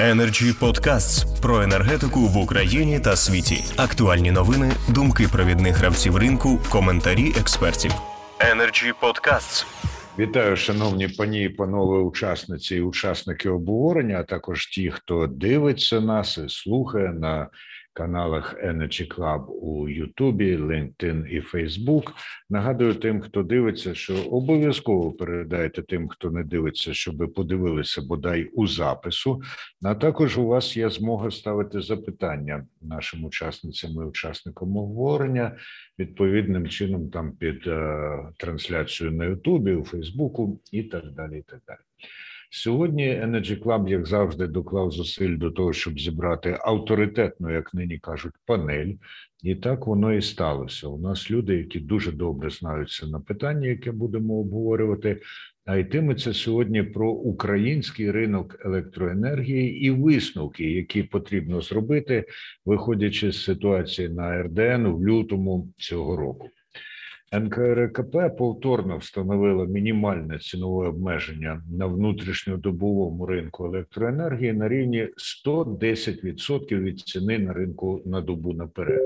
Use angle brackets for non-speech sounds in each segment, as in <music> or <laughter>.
Energy Podcasts про енергетику в Україні та світі. Актуальні новини, думки провідних гравців ринку, коментарі експертів. Energy Podcasts. Вітаю, шановні пані і панове, учасниці і учасники обговорення, а також ті, хто дивиться нас і слухає на каналах Energy Club у Ютубі, LinkedIn і Facebook. Нагадую тим, хто дивиться, що обов'язково передайте тим, хто не дивиться, щоб подивилися бодай у запису. А також у вас є змога ставити запитання нашим учасницям і учасникам обговорення відповідним чином, там під е, трансляцією на Ютубі, у Фейсбуку і так далі. І так далі. Сьогодні Energy Club, як завжди, доклав зусиль до того, щоб зібрати авторитетну, як нині кажуть, панель, і так воно і сталося. У нас люди, які дуже добре знаються на питання, яке будемо обговорювати. А йтиметься сьогодні про український ринок електроенергії і висновки, які потрібно зробити, виходячи з ситуації на РДН в лютому цього року. НКРКП повторно встановила мінімальне цінове обмеження на внутрішньодобовому ринку електроенергії на рівні 110% від ціни на ринку на добу наперед.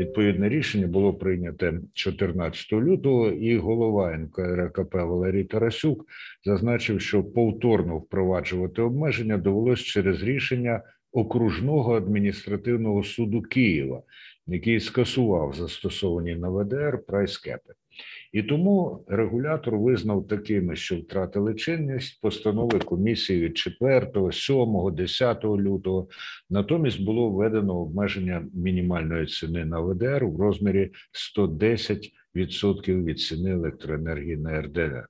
Відповідне рішення було прийнято 14 лютого, і голова НКРКП Валерій Тарасюк зазначив, що повторно впроваджувати обмеження довелось через рішення окружного адміністративного суду Києва який скасував застосовані на ВДР прайскепи. І тому регулятор визнав такими, що втратили чинність постанови комісії від 4, 7, 10 лютого. Натомість було введено обмеження мінімальної ціни на ВДР в розмірі 110% від ціни електроенергії на РДР.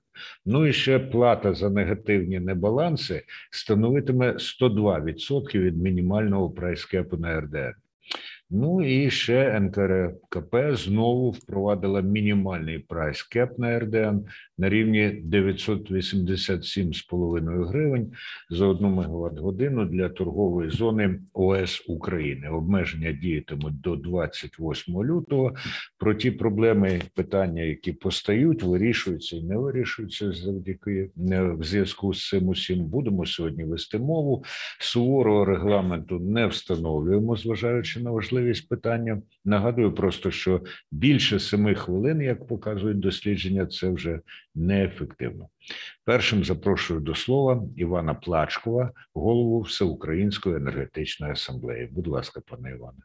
Ну і ще плата за негативні небаланси становитиме 102% від мінімального прайскепу на РДР. Ну і ще НКРЕКП знову впровадила мінімальний price cap на РДН на рівні 987,5 гривень за 1 мегаватт годину для торгової зони ОЕС України. Обмеження діятимуть до 28 лютого. Про ті проблеми питання, які постають, вирішуються і не вирішуються завдяки в зв'язку з цим усім. Будемо сьогодні вести мову. Суворого регламенту не встановлюємо, зважаючи на важливість питання. Нагадую просто, що більше семи хвилин, як показують дослідження, це вже неефективно. Першим запрошую до слова Івана Плачкова, голову Всеукраїнської енергетичної асамблеї. Будь ласка, пане Іване.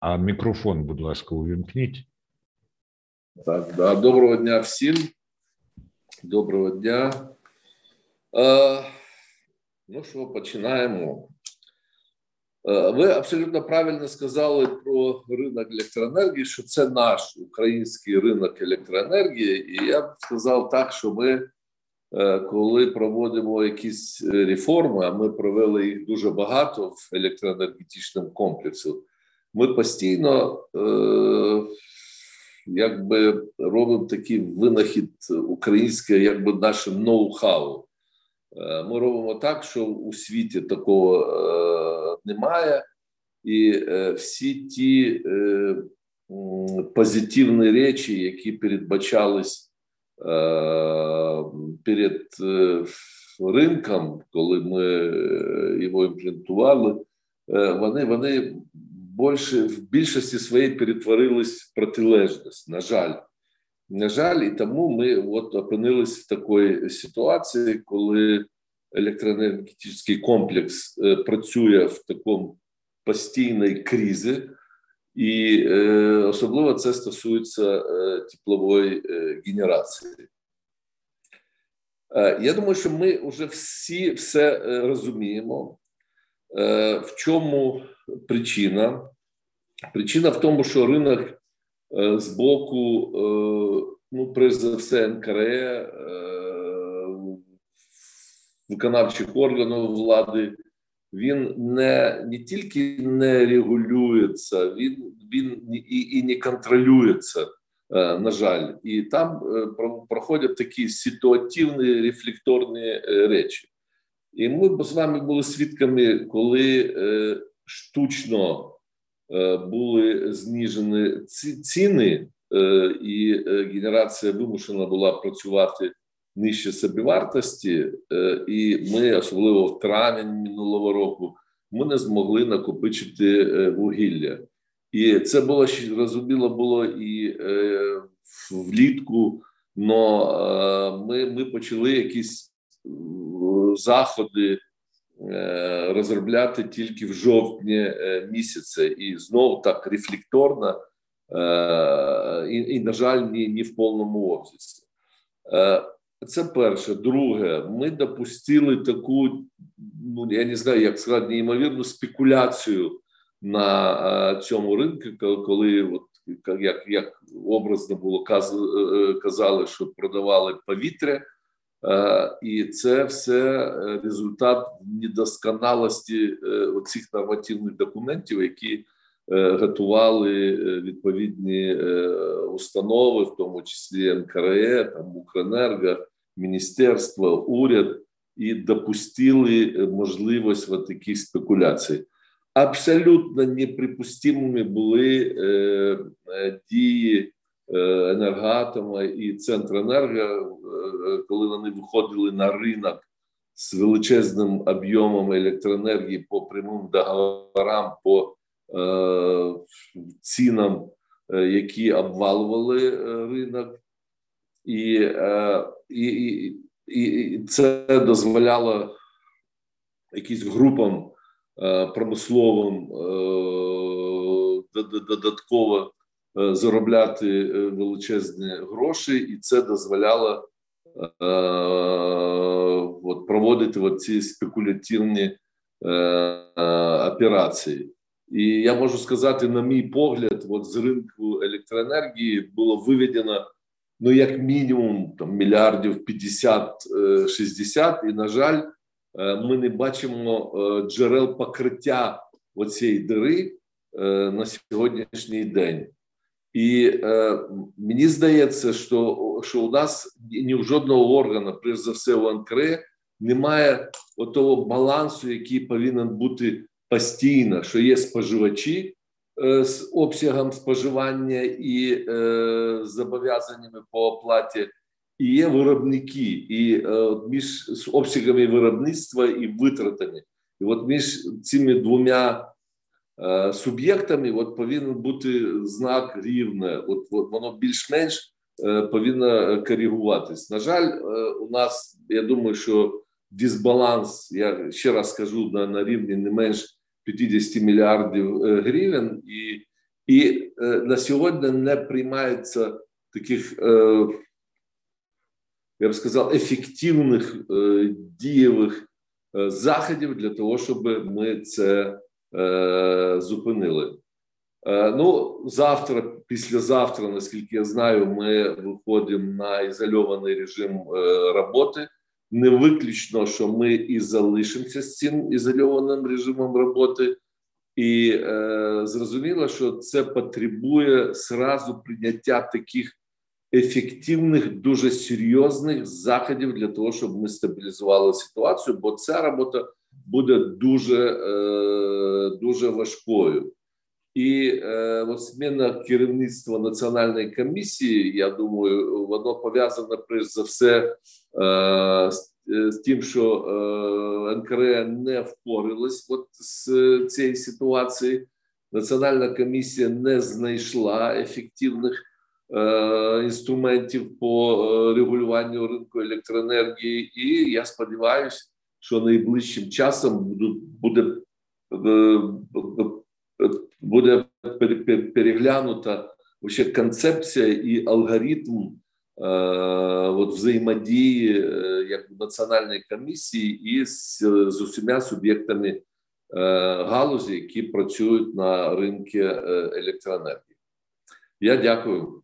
А мікрофон, будь ласка, увімкніть. Так, да. Доброго дня всім. Доброго дня. Е, Ну що, починаємо. Е, ви абсолютно правильно сказали про ринок електроенергії, що це наш український ринок електроенергії, і я б сказав так, що ми, е, коли проводимо якісь реформи, а ми провели їх дуже багато в електроенергетичному комплексі, ми постійно е, якби робимо такий винахід українське, якби наше ноу-хау. Ми робимо так, що у світі такого немає, і е, всі ті е, позитивні речі, які передбачались е, перед ринком, коли ми його імплементували, вони вони більше в більшості своїй перетворились в протилежність. На жаль. На жаль, і тому ми от опинились в такій ситуації, коли електроенергетичний комплекс е, працює в такому постійній кризі, і е, особливо це стосується е, теплової генерації. Я думаю, що ми вже всі все розуміємо, в чому причина. Причина в тому, що ринок з боку, ну, прежде за все, НКРЕ, виконавчих органів влади, він не не тільки не регулюється, він він і, і не контролюється, е, на жаль, і там е, проходять такі ситуативні рефлекторні е, речі. І ми з вами були свідками, коли штучно були зніжені ціни, і генерація вимушена була працювати нижче собівартості, е, і ми, особливо в травень минулого року, ми не змогли накопичити е, вугілля. І це було розуміло було і влітку, але ми, ми почали якісь заходи. Розробляти тільки в жовтні місяці, і знову так рефлекторно, і, і на жаль, ні, ні в повному обсязі. Це перше. Друге, ми допустили таку, ну я не знаю, як сказати, неймовірну спекуляцію на цьому ринку, коли от як як образно було е, казали, що продавали повітря, і це все результат недосконалості е, оцих нормативних документів, які е, готували відповідні установи, в тому числі НКРЕ, там Укренерго міністерство, уряд і допустили е, можливість в таких спекуляцій. Абсолютно неприпустимими були е, е, дії енергоатома і Центренерго, коли вони виходили на ринок з величезним об'ємом електроенергії по прямим договорам, по е, цінам, які обвалували ринок. І е, і, і, і це дозволяло якісь групам е, промисловим е, додатково заробляти величезні гроші, і це дозволяло от, проводити от ці спекулятивні операції. І я можу сказати, на мій погляд, от з ринку електроенергії було виведено ну як мінімум там мільярдів 50-60, І на жаль, е, ми не бачимо е, джерел покриття оцієї дири е, на сьогоднішній день. І е, мені здається, що що у нас ні в жодного органу, перш за все, у НКРЕ, немає того балансу, який повинен бути постійно, що є споживачі, Е, з обсягом споживання і е, зобов'язаннями по оплаті, і є виробники, і е, між обсягами виробництва і витратами. І от між цими двома е, суб'єктами от повинен бути знак рівне. От, от воно більш-менш е, повинно коригуватись. На жаль, е, у нас я думаю, що дисбаланс, я ще раз скажу на, на рівні не менш. 50 мільярдів е, гривень, і і е, на сьогодні не приймається таких, е, я б сказав, ефективних дієвих заходів для того, щоб ми це зупинили. Ну, завтра, післязавтра, наскільки я знаю, ми виходимо на ізольований режим роботи не виключно, що ми і залишимося з цим ізольованим режимом роботи, і е, зрозуміло, що це потребує сразу прийняття таких ефективних, дуже серйозних заходів для того, щоб ми стабілізували ситуацію, бо ця робота буде дуже, е, дуже важкою. І е, зміна керівництва національної комісії, я думаю, воно пов'язане перш за все е, з, з тим, що е, НКР не впорилась от з цієї ситуації. Національна комісія не знайшла ефективних е, інструментів по е, регулюванню ринку електроенергії, і я сподіваюся, що найближчим часом буде. Е, буде переглянута вообще концепція і алгоритм е, от взаємодії е, як національної комісії із з усіма суб'єктами е, галузі, які працюють на ринку е, електроенергії. Я дякую.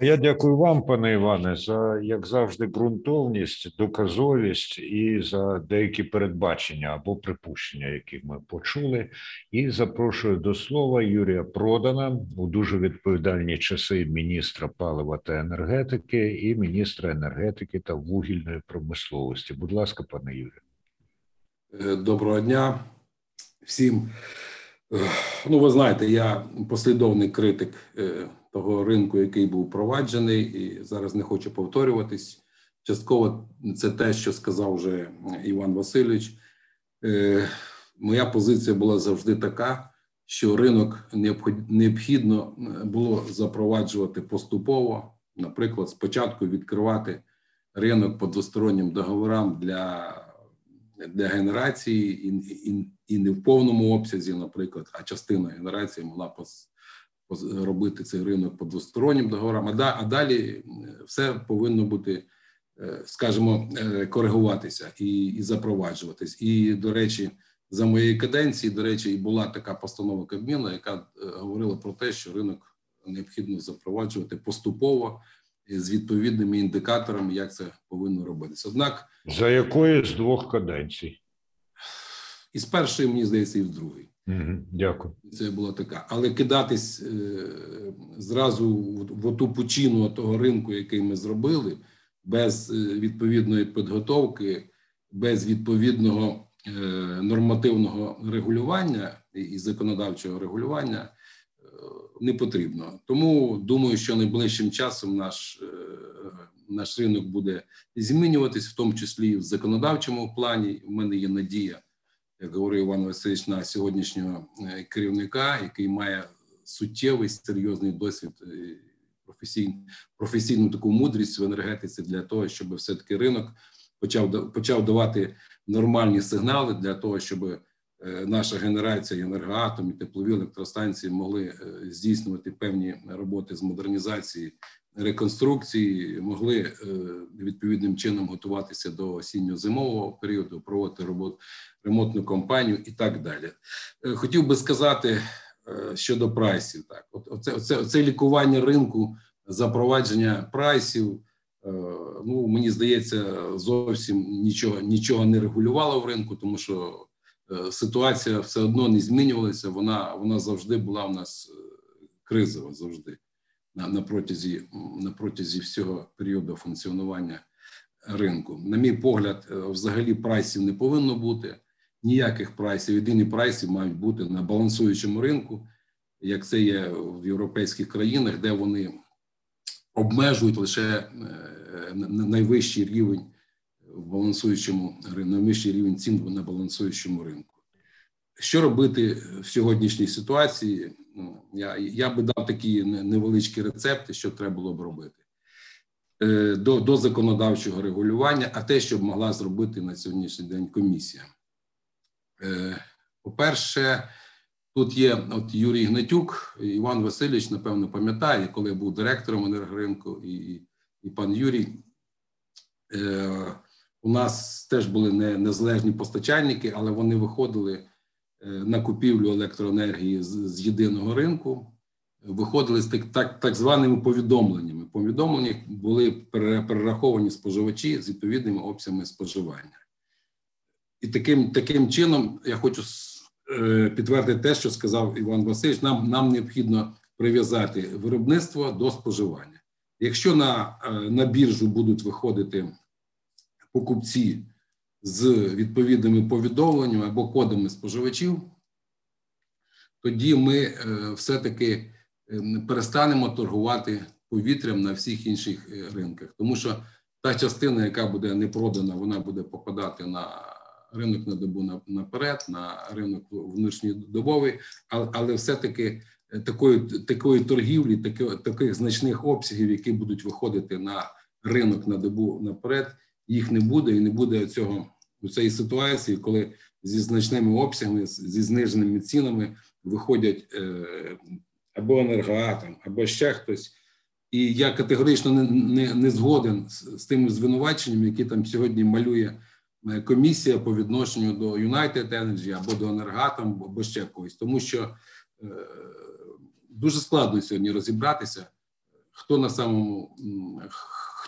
Я дякую вам, пане Іване, за як завжди, ґрунтовність, доказовість і за деякі передбачення або припущення, які ми почули. І запрошую до слова Юрія Продана у дуже відповідальні часи міністра палива та енергетики і міністра енергетики та вугільної промисловості. Будь ласка, пане Юрію. Е, доброго дня всім. Ну, ви знаєте, я послідовний критик е, того ринку, який був впроваджений, і зараз не хочу повторюватись. частково це те, що сказав вже Іван Васильович. Е, моя позиція була завжди така, що ринок необхідно було запроваджувати поступово. Наприклад, спочатку відкривати ринок по двостороннім договорам для для генерації і, і, і не в повному обсязі, наприклад, а частина генерації могла робити цей ринок по двостороннім договорам. А, да, а далі все повинно бути, е, скажімо, е, коригуватися і, і запроваджуватись. І, до речі, за моєї каденції, до речі, і була така постанова Кабміну, яка е, говорила про те, що ринок необхідно запроваджувати поступово з відповідними індикаторами, як це повинно робитися. Однак, за якої з двох каденцій? І з першої, мені здається, і з другої. Дякую. Це була така. Але кидатись е, зразу в, в пучину того ринку, який ми зробили, без е, відповідної підготовки, без відповідного е, нормативного регулювання і, законодавчого регулювання не потрібно. Тому думаю, що найближчим часом наш наш ринок буде змінюватись, в тому числі і в законодавчому плані. У мене є надія, як говорив Іван Васильович, на сьогоднішнього е, керівника, який має суттєвий серйозний досвід е, професійну, професійну таку мудрість в енергетиці для того, щоб все таки ринок почав почав давати нормальні сигнали для того, щоб Е, наша генерація, енергоатом і теплові електростанції могли здійснювати певні роботи з модернізації, реконструкції, могли відповідним чином готуватися до осінньо-зимового періоду, проводити роботу ремонтну компанію і так далі. Хотів би сказати щодо прайсів. Так, оце, оце, оце лікування ринку, запровадження прайсів. Ну мені здається, зовсім нічого нічого не регулювало в ринку, тому що Е, ситуація все одно не змінювалася. Вона вона завжди була в нас е, кризова, завжди на, на протязі на протязі всього періоду функціонування ринку. На мій погляд, е, взагалі прайсів не повинно бути. Ніяких прайсів, єдині прайси мають бути на балансуючому ринку, як це є в європейських країнах, де вони обмежують лише найвищий рівень в балансуючому найвищий рівень цін на балансуючому ринку. Що робити в сьогоднішній ситуації? Ну, я я би дав такі невеличкі рецепти, що треба було б робити е, до до законодавчого регулювання, а те, що б могла зробити на сьогоднішній день комісія. Е, по-перше, тут є от Юрій Гнатюк, Іван Васильович, напевно, пам'ятає, коли був директором енергоринку, і і пан Юрій. Е, у нас теж були не незалежні постачальники, але вони виходили е, на купівлю електроенергії з, з єдиного ринку, виходили з так, так, так званими повідомленнями. Повідомлення були перераховані споживачі з відповідними обсягами споживання. І таким таким чином я хочу е, підтвердити те, що сказав Іван Васильович. Нам нам необхідно прив'язати виробництво до споживання. Якщо на, е, на біржу будуть виходити покупці з відповідними повідомленнями або кодами споживачів, тоді ми е, все-таки перестанемо торгувати повітрям на всіх інших ринках, тому що та частина, яка буде не продана, вона буде попадати на ринок на добу наперед, на ринок внутрішньодобовий, але все-таки такої такої торгівлі, таких, таких значних обсягів, які будуть виходити на ринок на добу наперед їх не буде, і не буде цього у цієї ситуації, коли зі значними обсягами, зі зниженими цінами виходять е, або енергоатом, або ще хтось. І я категорично не не, не згоден з, з тими звинуваченнями, які там сьогодні малює е, комісія по відношенню до United Energy або до енергатом, або ще когось, тому що е, дуже складно сьогодні розібратися, хто на самому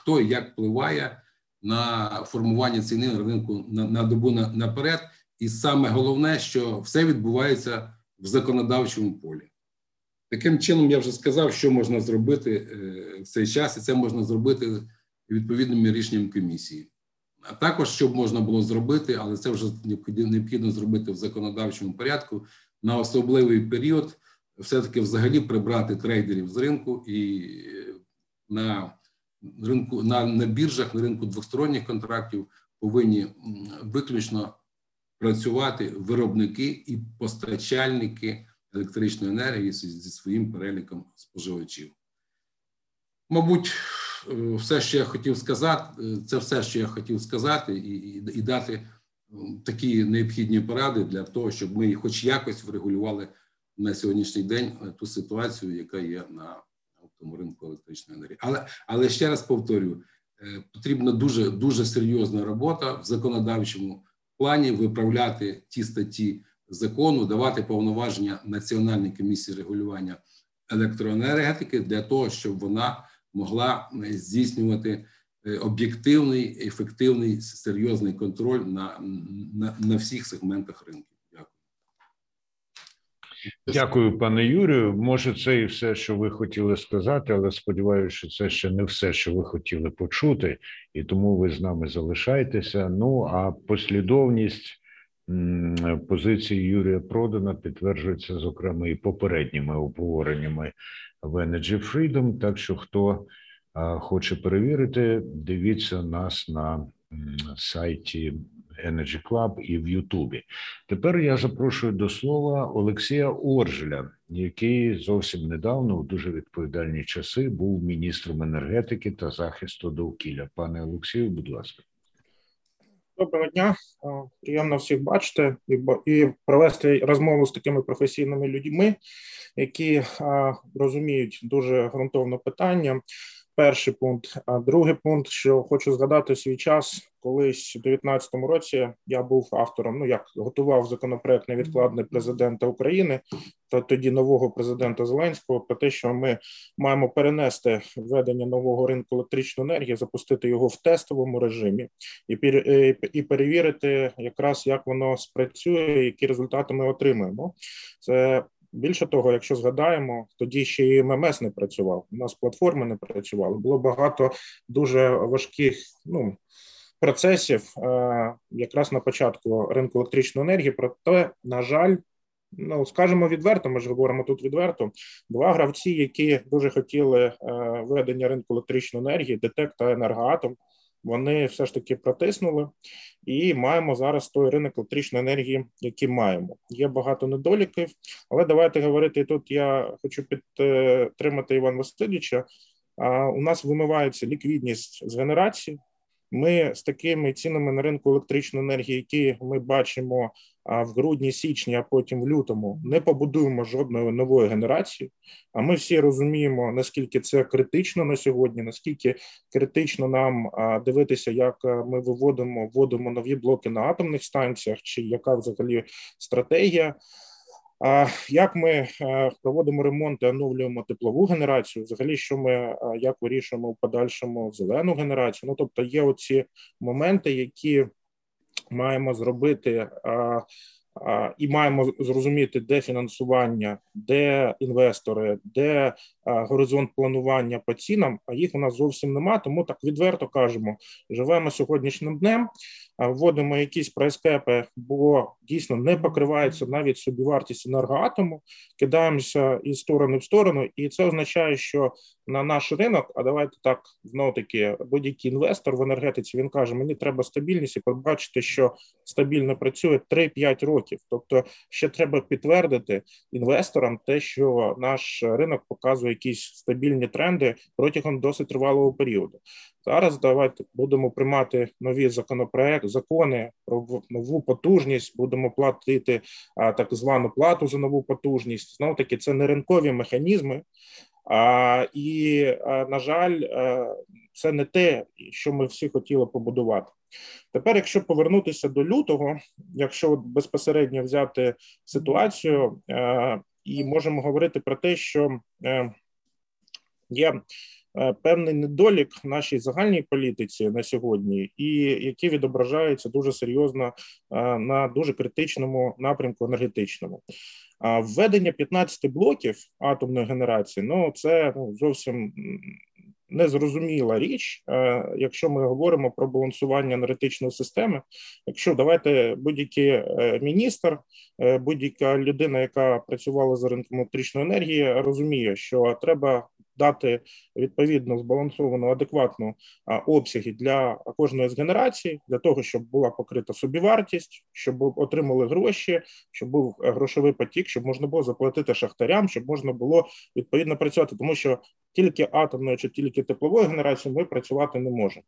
хто і як впливає на формування ціни на ринку на, на добу на, наперед. І саме головне, що все відбувається в законодавчому полі. Таким чином, я вже сказав, що можна зробити е, в цей час, і це можна зробити відповідними рішенням комісії. А також що б можна було зробити, але це вже необхідно зробити в законодавчому порядку на особливий період, все-таки взагалі прибрати трейдерів з ринку і на ринку на, на біржах, на ринку двосторонніх контрактів повинні виключно працювати виробники і постачальники електричної енергії зі своїм переліком споживачів. Мабуть, е, все, що я хотів сказати, е, це все, що я хотів сказати, і, і, і дати такі необхідні поради для того, щоб ми, хоч якось, врегулювали на сьогоднішній день е, ту ситуацію, яка є на тому ринку електричної енергії. Але але ще раз повторюю, потрібна дуже дуже серйозна робота в законодавчому плані виправляти ті статті закону, давати повноваження Національній комісії регулювання електроенергетики для того, щоб вона могла е, здійснювати е, об'єктивний, ефективний, серйозний контроль на, на, на всіх сегментах ринку. Дякую, пане Юрію. Може, це і все, що ви хотіли сказати, але сподіваюся, що це ще не все, що ви хотіли почути, і тому ви з нами залишаєтеся. Ну а послідовність позиції Юрія Продана підтверджується зокрема і попередніми обговореннями в Energy Freedom, Так що хто хоче перевірити, дивіться нас на сайті Energy Club і в Ютубі. Тепер я запрошую до слова Олексія Оржеля, який зовсім недавно, у дуже відповідальні часи, був міністром енергетики та захисту довкілля. Пане Олексію, будь ласка. Доброго дня, приємно всіх бачити і провести розмову з такими професійними людьми, які розуміють дуже ґрунтовно питання. Перший пункт. А другий пункт, що хочу згадати свій час, колись у 2019 році я був автором. Ну як готував законопроект невідкладний президента України та тоді нового президента Зеленського про те, що ми маємо перенести введення нового ринку електричної енергії, запустити його в тестовому режимі і і перевірити, якраз як воно спрацює, які результати ми отримаємо. Це Більше того, якщо згадаємо, тоді ще і ММС не працював. У нас платформи не працювали. Було багато дуже важких ну процесів, е, якраз на початку ринку електричної енергії. Проте, на жаль, ну скажемо відверто, ми ж говоримо тут відверто. Два гравці, які дуже хотіли е, ведення ринку електричної енергії, ДТЕК та енергоатом. Вони все ж таки протиснули, і маємо зараз той ринок електричної енергії, який маємо. Є багато недоліків, але давайте говорити тут. Я хочу підтримати Іван Васильовича. У нас вимивається ліквідність з генерації. Ми з такими цінами на ринку електричної енергії, які ми бачимо в грудні, січні, а потім в лютому, не побудуємо жодної нової генерації. А ми всі розуміємо, наскільки це критично на сьогодні, наскільки критично нам дивитися, як ми виводимо вводимо нові блоки на атомних станціях, чи яка взагалі стратегія. Як ми е, проводимо ремонт і оновлюємо теплову генерацію? Взагалі, що ми е, як вирішуємо в подальшому зелену генерацію? Ну тобто, є оці моменти, які маємо зробити і маємо зрозуміти, де фінансування, де інвестори, де горизонт планування по цінам. А їх у нас зовсім нема. Тому так відверто кажемо: живемо сьогоднішнім днем, вводимо якісь прайскепи, бо дійсно не покривається навіть собівартість енергоатому, кидаємося із сторони в сторону, і це означає, що на наш ринок, а давайте так знову таки будь-який інвестор в енергетиці він каже: мені треба стабільність і побачити, що стабільно працює 3-5 років. Тобто, ще треба підтвердити інвесторам те, що наш ринок показує якісь стабільні тренди протягом досить тривалого періоду. Зараз давайте будемо приймати нові законопроекти, закони про нову потужність. Будемо платити а, так звану плату за нову потужність. Знову таки, це не ринкові механізми, і на жаль, це не те, що ми всі хотіли побудувати. Тепер, якщо повернутися до лютого, якщо безпосередньо взяти ситуацію, і можемо говорити про те, що е, є Е, певний недолік в нашій загальній політиці на сьогодні, і які відображаються дуже серйозно е, на дуже критичному напрямку енергетичному. Введення 15 блоків атомної генерації ну це ну, зовсім незрозуміла річ, е, якщо ми говоримо про балансування енергетичної системи. Якщо давайте будь-який міністр, будь-яка людина, яка працювала за ринком електричної енергії, розуміє, що треба дати відповідно збалансовану, адекватну обсяги для кожної з генерацій, для того, щоб була покрита собівартість, щоб отримали гроші, щоб був грошовий потік, щоб можна було заплатити шахтарям, щоб можна було відповідно працювати, тому що тільки атомною чи тільки тепловою генерацією ми працювати не можемо.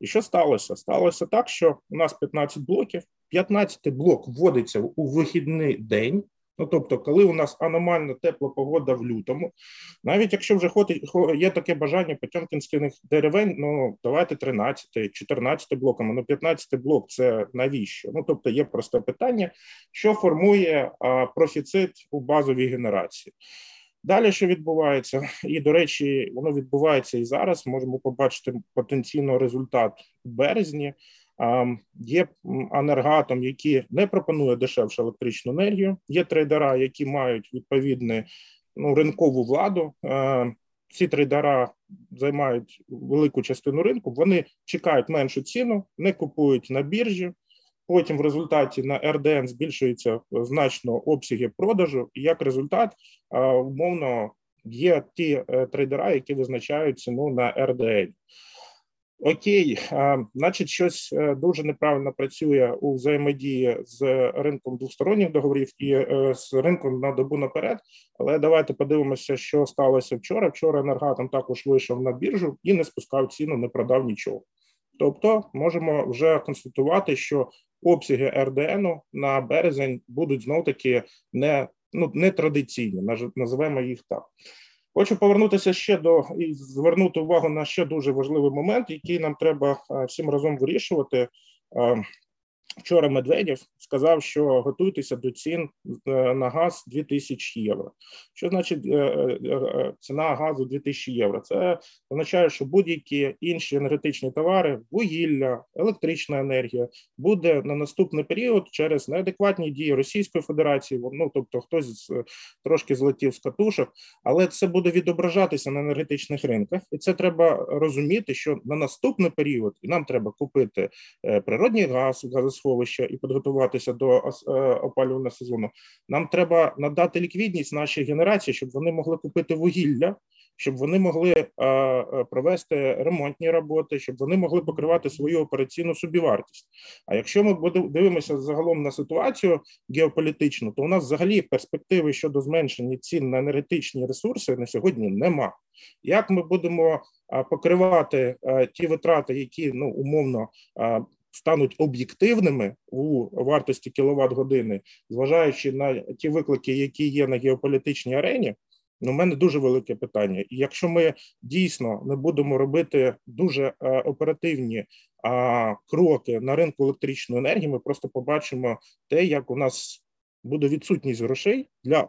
І що сталося? Сталося так, що у нас 15 блоків, 15 блок вводиться у вихідний день. Ну, тобто, коли у нас аномально тепла погода в лютому, навіть якщо вже є таке бажання потьомкінських деревень, ну давайте 13, 14 блоками, ну 15 блок це навіщо? Ну тобто є просте питання, що формує а, профіцит у базовій генерації. Далі що відбувається, і до речі, воно відбувається і зараз. Можемо побачити потенційно результат у березні. Є енергатом, які не пропонує дешевшу електричну енергію. Є трейдера, які мають відповідну ну, ринкову владу. Ці трейдера займають велику частину ринку. Вони чекають меншу ціну, не купують на біржі. Потім в результаті на РДН збільшуються значно обсяги продажу, і як результат, умовно, є ті е, трейдера, які визначають ціну на РДН. Окей, значить, щось е, дуже неправильно працює у взаємодії з ринком двосторонніх договорів і е, з ринком на добу наперед. Але давайте подивимося, що сталося вчора. Вчора енергатом також вийшов на біржу і не спускав ціну, не продав нічого. Тобто, можемо вже констатувати, що обсяги РДН на березень будуть знов таки не ну не традиційні, називаємо їх так. Хочу повернутися ще до і звернути увагу на ще дуже важливий момент, який нам треба е, всім разом вирішувати. Вчора Медведєв сказав, що готуйтеся до цін е, на газ 2000 євро. Що значить е, е, ціна газу 2000 євро? Це означає, що будь-які інші енергетичні товари, вугілля, електрична енергія буде на наступний період через неадекватні дії Російської Федерації. Ну тобто, хтось трошки злетів з катушок, але це буде відображатися на енергетичних ринках, і це треба розуміти, що на наступний період нам треба купити природний газ, газосферу, сховища і підготуватися до е, опалювального сезону. Нам треба надати ліквідність нашій генерації, щоб вони могли купити вугілля, щоб вони могли е, е, провести ремонтні роботи, щоб вони могли покривати свою операційну собівартість. А якщо ми дивимося загалом на ситуацію геополітичну, то у нас взагалі перспективи щодо зменшення цін на енергетичні ресурси на сьогодні нема. Як ми будемо покривати ті витрати, які ну умовно стануть об'єктивними у вартості кіловат години, зважаючи на ті виклики, які є на геополітичній арені. Ну, у мене дуже велике питання. І якщо ми дійсно не будемо робити дуже е, оперативні кроки на ринку електричної енергії, ми просто побачимо те, як у нас буде відсутність грошей для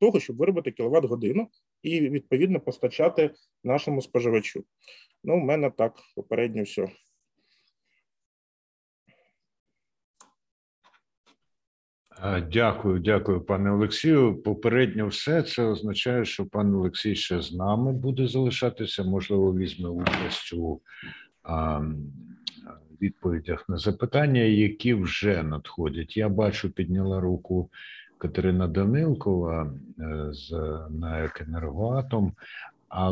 того, щоб виробити кіловат годину і відповідно постачати нашому споживачу. Ну, у мене так попередньо все. Дякую, дякую, пане Олексію. Попередньо все це означає, що пан Олексій ще з нами буде залишатися. Можливо, візьме участь у а, відповідях на запитання, які вже надходять. Я бачу, підняла руку Катерина Данилкова е, з НАЕК «Енергоатом». А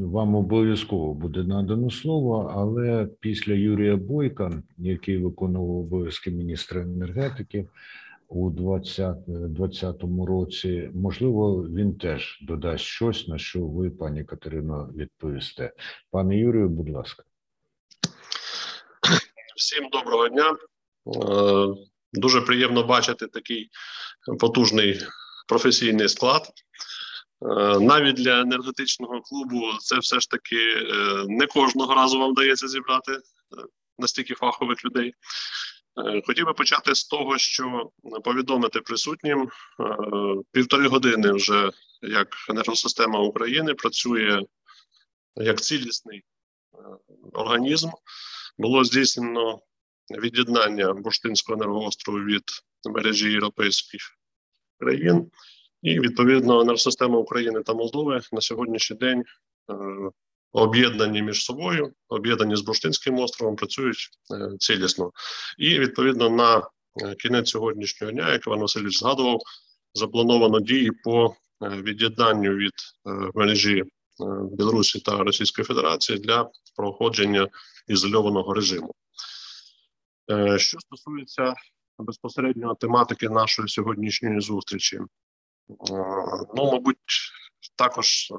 вам обов'язково буде надано слово, але після Юрія Бойка, який виконував обов'язки міністра енергетики у 2020 році. Можливо, він теж додасть щось, на що ви, пані Катерино, відповісте. Пане Юрію, будь ласка. Всім доброго дня. Е, дуже приємно бачити такий потужний професійний склад. Е, навіть для енергетичного клубу це все ж таки е, не кожного разу вам вдається зібрати настільки фахових людей. Е, хотів би почати з того, що повідомити присутнім е, півтори години вже як енергосистема України працює як цілісний е, організм. Було здійснено від'єднання Бурштинського енергоострову від мережі європейських країн, і відповідно енергосистема України та Молдови на сьогоднішній день об'єднані між собою, об'єднані з Бурштинським островом, працюють е, цілісно. І відповідно на е, кінець сьогоднішнього дня, як Іван Васильович згадував, заплановано дії по е, від'єднанню від мережі Білорусі та Російської Федерації для проходження ізольованого режиму. Що стосується безпосередньо тематики нашої сьогоднішньої зустрічі, ну, мабуть, також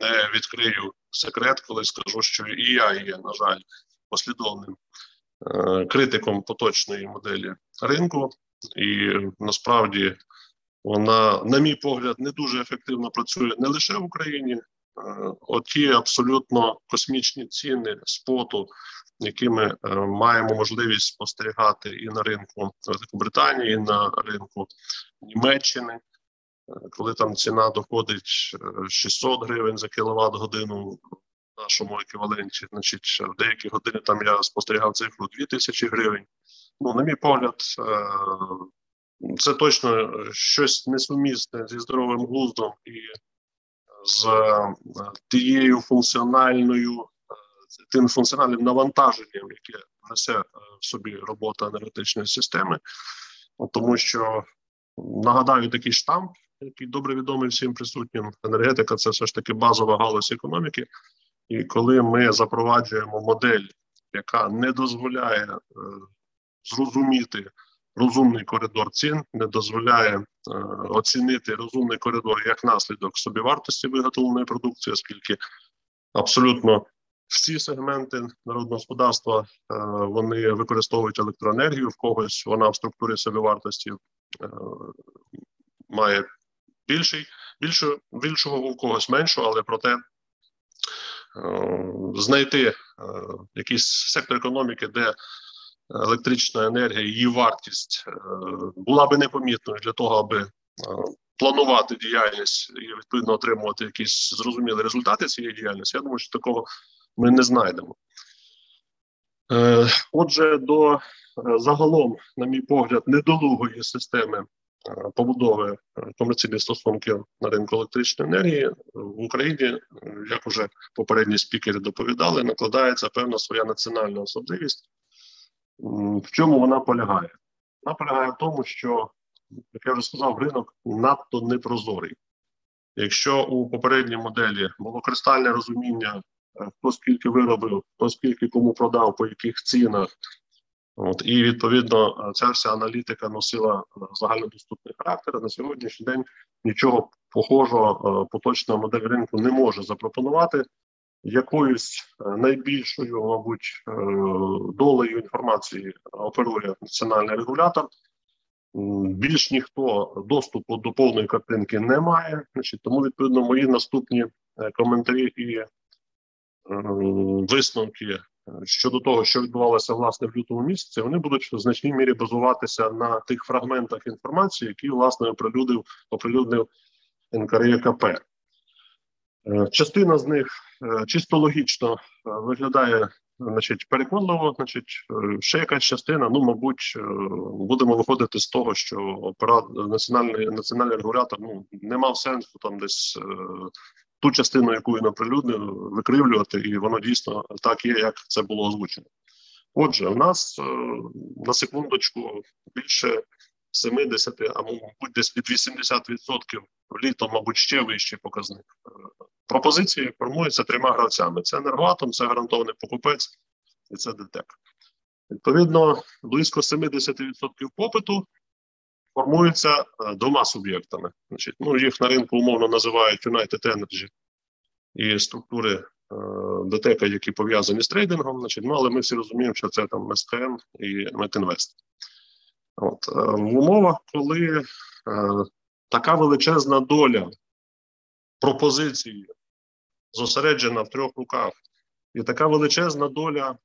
не відкрию секрет, коли скажу, що і я є, на жаль, послідовним критиком поточної моделі ринку, і насправді вона, на мій погляд, не дуже ефективно працює не лише в Україні. Оті абсолютно космічні ціни споту, які ми маємо можливість спостерігати і на ринку Великобританії, і на ринку Німеччини, коли там ціна доходить 600 гривень за кіловат годину в нашому еквіваленті, значить в деякі години там я спостерігав цифру 2000 гривень. Ну, на мій погляд, це точно щось несумісне зі здоровим глуздом і з тією функціональною, тим функціональним навантаженням, яке несе в собі робота енергетичної системи, тому що нагадаю такий штамп, який добре відомий всім присутнім. Енергетика це все ж таки базова галузь економіки. І коли ми запроваджуємо модель, яка не дозволяє е, зрозуміти розумний коридор цін, не дозволяє е, оцінити розумний коридор як наслідок собівартості виготовленої продукції, оскільки абсолютно всі сегменти народного господарства е, вони використовують електроенергію в когось. Вона в структурі собівартості е, має більший, більшу, більшого у когось меншу, але проте. Знайти е, якийсь сектор економіки, де електрична енергія, її вартість е, була би непомітною для того, аби е, планувати діяльність і відповідно отримувати якісь зрозумілі результати цієї діяльності. Я думаю, що такого ми не знайдемо. Е, отже, до загалом, на мій погляд, недолугої системи побудови комерційних стосунків на ринку електричної енергії в Україні, як уже попередні спікери доповідали, накладається певна своя національна особливість. В чому вона полягає? Вона полягає в тому, що, як я вже сказав, ринок надто непрозорий. Якщо у попередній моделі було кристальне розуміння, е, хто скільки виробив, хто скільки кому продав, по яких цінах, от і відповідно ця вся аналітика носила е, загальнодоступний характер. На сьогоднішній день нічого похожого е, поточна модель ринку не може запропонувати якоюсь е, найбільшою, мабуть, е, долею інформації оперує національний регулятор. Більш ніхто доступу до повної картинки не має. Значить, тому відповідно мої наступні е, коментарі і висновки щодо того, що відбувалося власне в лютому місяці, вони будуть в значній мірі базуватися на тих фрагментах інформації, які власне оприлюдив оприлюднив НКРЄКП. Частина з них Е, чисто логічно е, виглядає значить, переконливо, значить, е, ще якась частина. Ну, мабуть, будемо виходити з того, що операт національний національний регулятор ну не мав сенсу там десь ту частину, яку він оприлюднив, викривлювати, і воно дійсно так є, як це було озвучено. Отже, у нас на секундочку більше 70, а мабуть, десь під 80% літом, мабуть, ще вищий показник. Пропозиції формуються трьома гравцями: це енергоатом, це гарантований покупець і це ДТЕК. Відповідно, близько 70% попиту формуються е, двома суб'єктами. Значить, ну, Їх на ринку умовно називають United Energy і структури е, які пов'язані з трейдингом. Значить, ну, Але ми всі розуміємо, що це там СКМ і Метінвест. От, е, В умовах, коли е, така величезна доля пропозиції зосереджена в трьох руках, і така величезна доля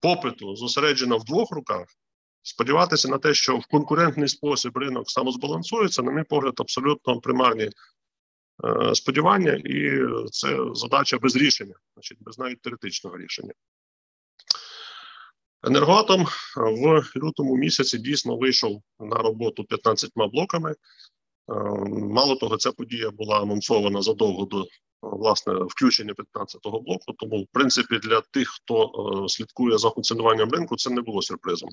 попиту зосереджена в двох руках. Сподіватися на те, що в конкурентний спосіб ринок самозбалансується, на мій погляд, абсолютно примарні е, сподівання, і це задача без рішення, значить, без навіть теоретичного рішення. Енергоатом в лютому місяці дійсно вийшов на роботу 15 блоками. Е, мало того, ця подія була анонсована задовго до власне включення 15-го блоку. Тому, в принципі, для тих, хто е, слідкує за функціонуванням ринку, це не було сюрпризом.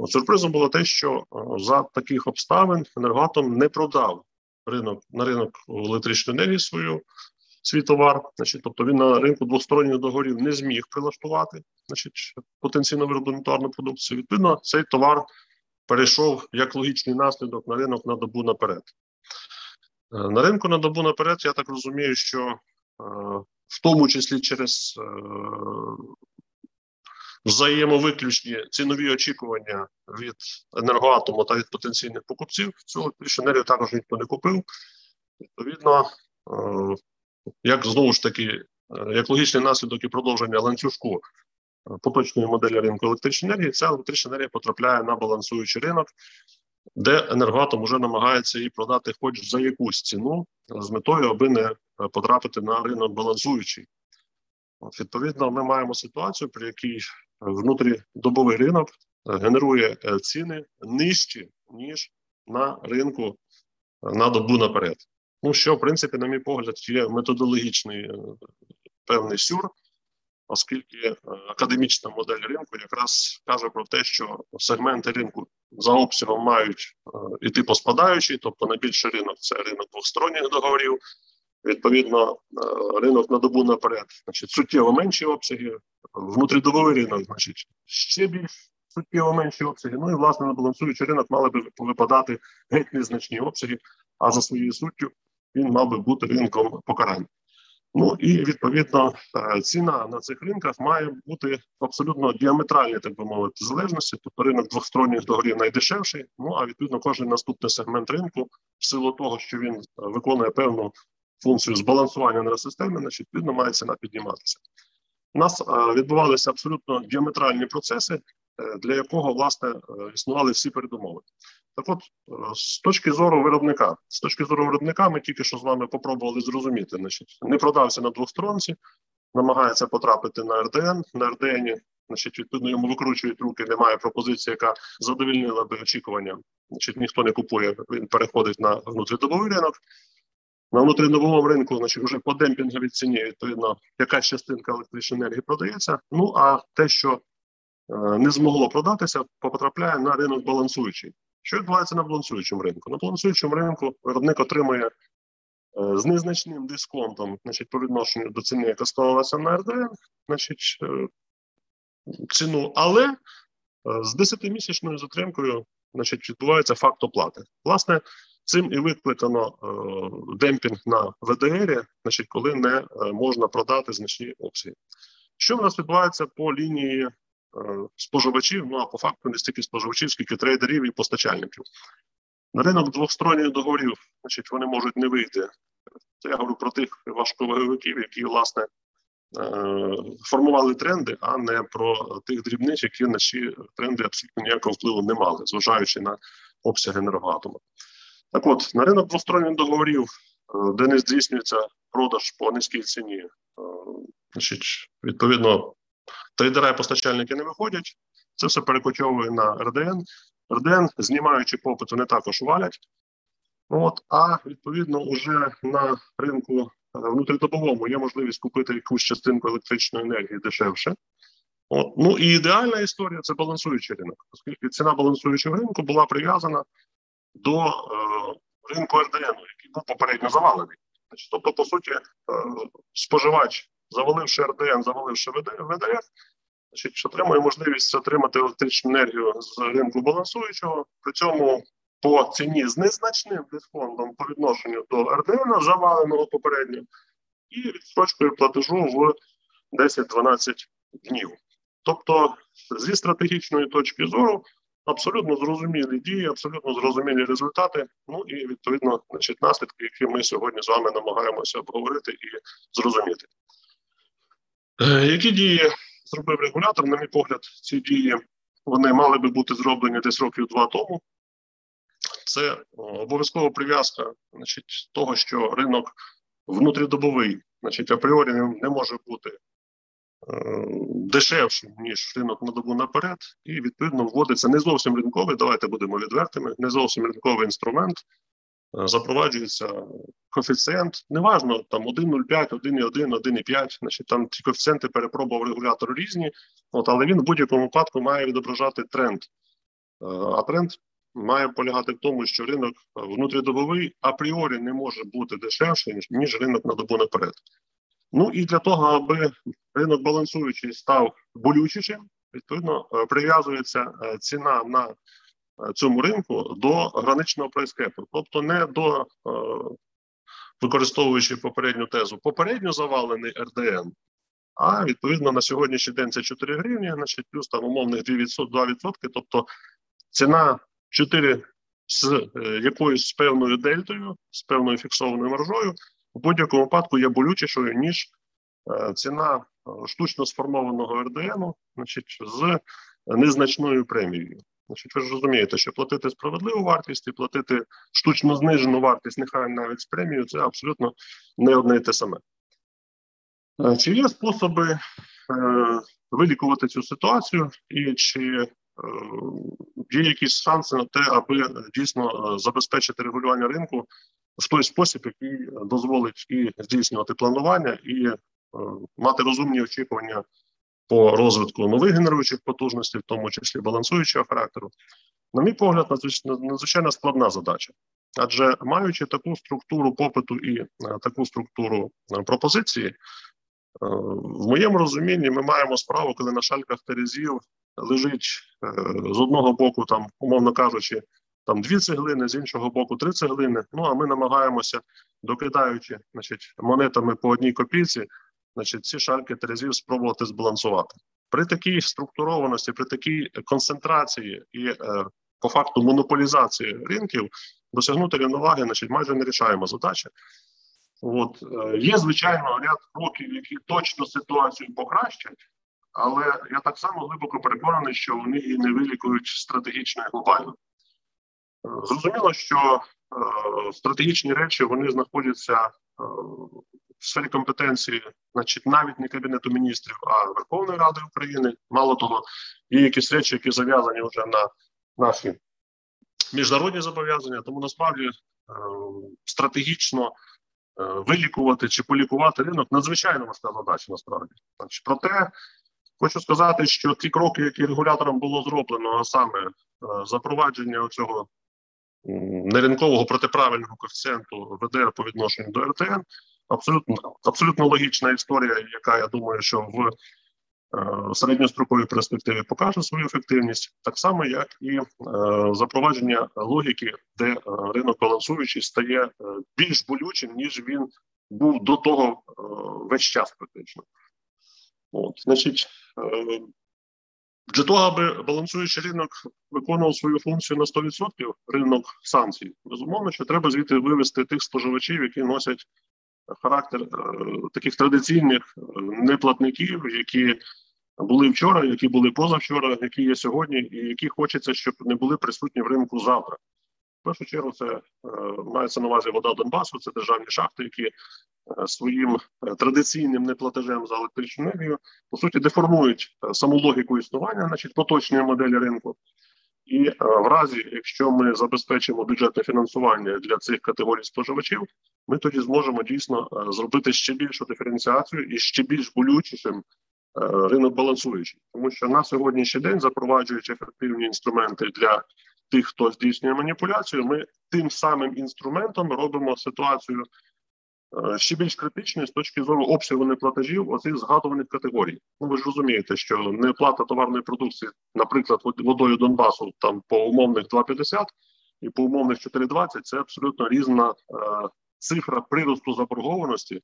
От Сюрпризом було те, що е, за таких обставин енергоатом не продав ринок на ринок електричної енергії свою свій товар. Значить, тобто він на ринку двосторонніх договорів не зміг прилаштувати значить, потенційно вироблену продукцію. Відповідно, цей товар перейшов як логічний наслідок на ринок на добу наперед. Е, на ринку на добу наперед, я так розумію, що е, в тому числі через взаємовиключні цінові очікування від енергоатому та від потенційних покупців, цю електричну енергію також ніхто не купив. Відповідно, як знову ж таки, як логічний наслідок і продовження ланцюжку поточної моделі ринку електричної енергії, ця електрична енергія потрапляє на балансуючий ринок, де енергоатом вже намагається її продати, хоч за якусь ціну, з метою, аби не потрапити на ринок балансуючий. От, Відповідно, ми маємо ситуацію, при якій внутрідобовий ринок генерує е, ціни нижчі, ніж на ринку е, на добу наперед. Ну, що, в принципі, на мій погляд, є методологічний е, певний сюр, оскільки е, академічна модель ринку якраз каже про те, що сегменти ринку за обсягом мають е, іти по спадаючій, тобто найбільший ринок це ринок двосторонніх договорів. Відповідно, е, ринок на добу наперед, значить, суттєво менші обсяги, внутрідобовий ринок, значить, ще більш суттєво менші обсяги. Ну і власне на балансуючий ринок мали би випадати геть незначні обсяги, а за своєю суттю він мав би бути ринком покарань. Ну і відповідно е, ціна на цих ринках має бути абсолютно діаметральні, так би мовити, залежності. Тобто ринок двохсторонніх договорів найдешевший. Ну а відповідно кожен наступний сегмент ринку, в силу того, що він е, виконує певну функцію збалансування енергосистеми, значить, відповідно має ціна підніматися. У нас е, відбувалися абсолютно діаметральні процеси, для якого власне існували всі передумови. Так, от е, з точки зору виробника, з точки зору виробника, ми тільки що з вами попробували зрозуміти. Значить, не продався на двосторонці, намагається потрапити на РДН. На РДН, значить, відповідно йому викручують руки. Немає пропозиції, яка задовільнила би очікування. Значить, ніхто не купує. Він переходить на внутрідобовий ринок. На внутрідобовому ринку, значить, вже по демпінговій ціні, відповідно, якась частинка електричної енергії продається. Ну а те, що е, не змогло продатися, потрапляє на ринок балансуючий. Що відбувається на балансуючому ринку? На балансуючому ринку виробник отримує е, з незначним дисконтом значить, по відношенню до ціни, яка склалася на РДН, значить, е, ціну, але з 10-місячною затримкою значить, відбувається факт оплати. Власне, цим і викликано е, демпінг на ВДР, значить, коли не е, можна продати значні обсяги. Що в нас відбувається по лінії Е, споживачів, ну а по факту не стільки споживачів, скільки трейдерів і постачальників. На ринок двохсторонніх договорів, значить, вони можуть не вийти. Це я говорю про тих важковаговиків, які, власне, формували тренди, а не про тих дрібних, які на ці тренди абсолютно ніякого впливу не мали, зважаючи на обсяги енергоатому. Так от, на ринок двосторонніх договорів, е, де не здійснюється продаж по низькій ціні, значить, відповідно, Трейдера і постачальники не виходять. Це все перекочовує на РДН. РДН, знімаючи попит, вони також валять. От, А відповідно, уже на ринку е, внутрідобовому є можливість купити якусь частинку електричної енергії дешевше. От. Ну і ідеальна історія це балансуючий ринок, оскільки ціна балансуючого ринку була прив'язана до е, ринку РДН, який був попередньо завалений. Тобто, по суті, е, споживач заваливши РДН, заваливши ВДФ, значить, отримує можливість отримати електричну енергію з ринку балансуючого. При цьому по ціні з незначним дисконтом по відношенню до РДН, заваленого попередньо, і відстрочкою платежу в 10-12 днів. Тобто, зі стратегічної точки зору. Абсолютно зрозумілі дії, абсолютно зрозумілі результати. Ну і відповідно, значить, наслідки, які ми сьогодні з вами намагаємося обговорити і зрозуміти. Е, які дії зробив регулятор? На мій погляд, ці дії вони мали би бути зроблені десь років два тому. Це обов'язкова прив'язка значить, того, що ринок внутрідобовий, значить, апріорі не може бути е, дешевшим, ніж ринок на добу наперед, і відповідно вводиться не зовсім ринковий. Давайте будемо відвертими, не зовсім ринковий інструмент, Е, запроваджується коефіцієнт, неважно там 1,05, 1,1, 1,5, значить там ці коефіцієнти перепробував регулятор різні, от, але він в будь-якому випадку має відображати тренд. Е, а тренд має полягати в тому, що ринок внутрідобовий апріорі не може бути дешевший ніж ринок на добу наперед. Ну і для того, аби ринок балансуючий став болючішим, відповідно прив'язується ціна на цьому ринку до граничного прайскепу, тобто не до використовуючи попередню тезу, попередньо завалений РДН, а відповідно на сьогоднішній день це 4 гривні, значить плюс там умовних 2%, тобто ціна 4 з е, якоюсь певною дельтою, з певною фіксованою маржою, в будь-якому випадку є болючішою, ніж е, ціна е, штучно сформованого РДН, значить, з незначною премією. Значить, ви ж розумієте, що платити справедливу вартість і платити штучно знижену вартість, нехай навіть з премією, це абсолютно не одне і те саме. Е, чи є способи е, вилікувати цю ситуацію, і чи є якісь шанси на те, аби дійсно забезпечити регулювання ринку в той спосіб, який дозволить і здійснювати планування, і мати розумні очікування по розвитку нових генеруючих потужностей, в тому числі балансуючого характеру, на мій погляд, надзвичайно складна задача. Адже маючи таку структуру попиту і таку структуру пропозиції, в моєму розумінні ми маємо справу, коли на шальках терезів лежить е, з одного боку, там, умовно кажучи, там дві цеглини, з іншого боку, три цеглини. Ну а ми намагаємося, докидаючи значить, монетами по одній копійці, значить, ці шальки терезів спробувати збалансувати. При такій структурованості, при такій концентрації і е, по факту монополізації ринків досягнути рівноваги, значить, майже не рішаємо задачі. От е, є звичайно ряд кроків, які точно ситуацію покращать, але я так само глибоко переконаний, що вони її не вилікують стратегічно і глобально. Зрозуміло, що е, стратегічні речі вони знаходяться е, в сфері компетенції, значить, навіть не кабінету міністрів, а Верховної Ради України. Мало того, є якісь речі, які зав'язані вже на наші міжнародні зобов'язання. Тому насправді е, стратегічно. Вилікувати чи полікувати ринок надзвичайно важка задача насправді. Значить, проте хочу сказати, що ті кроки, які регулятором було зроблено, а саме запровадження цього неринкового протиправильного коефіцієнту ВДР по відношенню до РТН, абсолютно абсолютно логічна історія, яка я думаю, що в Е, середньостроковій перспективі покаже свою ефективність, так само як і е, запровадження логіки, де е, ринок балансуючий стає більш болючим ніж він був до того весь час. Практично, от значить. Для того, аби балансуючий ринок виконував свою функцію на 100%, ринок санкцій, безумовно, що треба звідти вивести тих споживачів, які носять характер таких традиційних неплатників, які були вчора, які були позавчора, які є сьогодні, і які хочеться, щоб не були присутні в ринку завтра. Першу чергу це е, мається на увазі вода Донбасу, це державні шахти, які е, своїм е, традиційним неплатежем за електричну енергію по суті деформують саму логіку існування, значить поточної моделі ринку. І в разі, якщо ми забезпечимо бюджетне фінансування для цих категорій споживачів, ми тоді зможемо дійсно зробити ще більшу диференціацію і ще більш болючішим ринок балансуючий, тому що на сьогоднішній день, запроваджуючи ефективні інструменти для тих, хто здійснює маніпуляцію, ми тим самим інструментом робимо ситуацію е, ще більш критичною з точки зору обсягу неплатежів оцих згадуваних категорій. Ну ви ж розумієте, що неплата товарної продукції, наприклад, водою Донбасу, там по умовних 2,50 і по умовних 4,20 – це абсолютно різна е, цифра приросту заборгованості.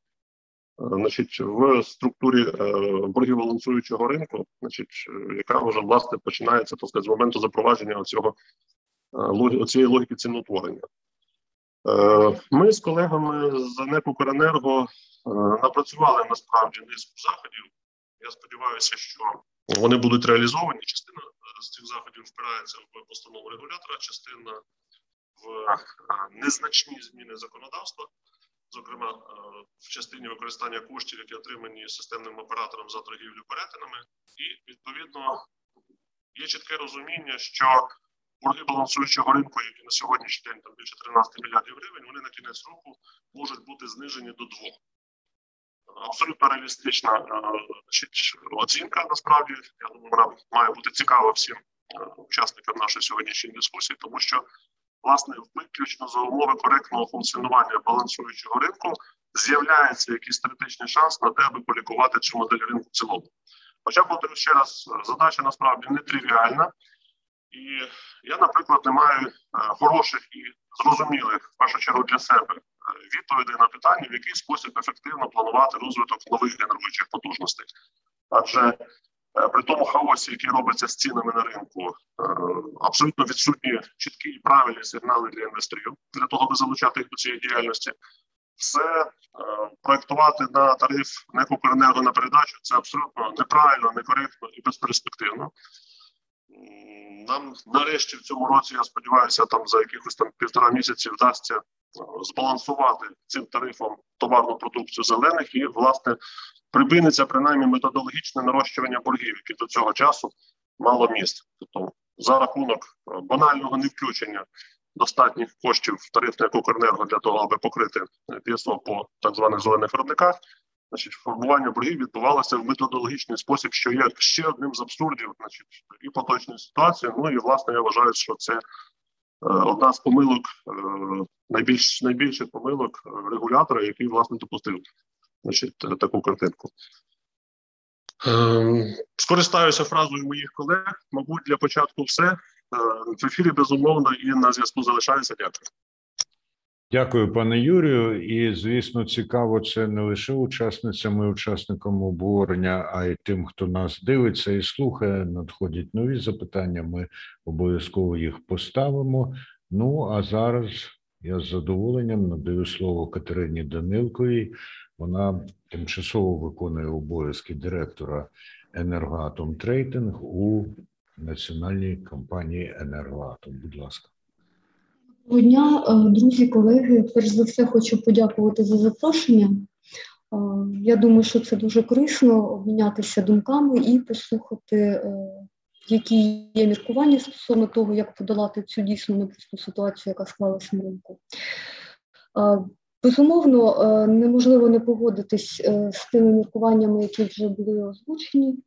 Значить, в структурі е, боргів балансуючого ринку, значить, яка вже власне починається так сказати, з моменту запровадження цього е, цієї логіки ціноутворення. Е, ми з колегами з НЕК «Укренерго» напрацювали насправді низку заходів. Я сподіваюся, що вони будуть реалізовані. Частина з цих заходів впирається в постанову регулятора, частина в незначні зміни законодавства зокрема е, в частині використання коштів, які отримані системним оператором за торгівлю перетинами, і відповідно є чітке розуміння, що борги балансуючого ринку, які на сьогоднішній день там більше 13 мільярдів гривень, вони на кінець року можуть бути знижені до двох. Абсолютно реалістична е, оцінка. Насправді я думаю, вона має бути цікава всім учасникам нашої сьогоднішньої дискусії, тому що власне виключно за умови коректного функціонування балансуючого ринку з'являється якийсь теоретичний шанс на те, аби полікувати цю модель ринку в цілому. Хоча повторю ще раз, задача насправді не тривіальна, і я, наприклад, не маю хороших і зрозумілих в першу чергу для себе відповідей на питання, в який спосіб ефективно планувати розвиток нових генеруючих потужностей, адже Е, при тому хаосі, який робиться з цінами на ринку, е, абсолютно відсутні чіткі і правильні сигнали для інвесторів для того, аби залучати їх до цієї діяльності. Все е, проектувати на тариф Некукренерго на передачу це абсолютно неправильно, некоректно і безперспективно. Нам нарешті в цьому році я сподіваюся, там за якихось там півтора місяці вдасться збалансувати цим тарифом товарну продукцію зелених і власне припиниться принаймні методологічне нарощування боргів, які до цього часу мало місць. Тобто за рахунок е, банального невключення достатніх коштів в тарифне Укренерго для того, аби покрити п'єсо по так званих зелених виробниках. Значить, формування боргів відбувалося в методологічний спосіб, що є ще одним з абсурдів, значить, і поточної ситуації. Ну і власне я вважаю, що це е, одна з помилок, е, найбільш найбільших помилок регулятора, який власне допустив значить, таку картинку. Ем, скористаюся фразою моїх колег. Мабуть, для початку все. Е, в ефірі безумовно і на зв'язку залишаюся. Дякую. Дякую, пане Юрію. І звісно, цікаво, це не лише учасницям і учасникам обговорення, а й тим, хто нас дивиться і слухає. Надходять нові запитання. Ми обов'язково їх поставимо. Ну а зараз я з задоволенням надаю слово Катерині Данилковій. Вона тимчасово виконує обов'язки директора енергоатом трейдинг у національній компанії Енергоатом. Будь ласка. Доброго дня, е, друзі, колеги. Перш за все, хочу подякувати за запрошення. Е, я думаю, що це дуже корисно обмінятися думками і послухати, е, які є міркування стосовно того, як подолати цю дійсно непросту ситуацію, яка склалася на ринку. Безумовно, е, неможливо не погодитись е, з тими міркуваннями, які вже були озвучені,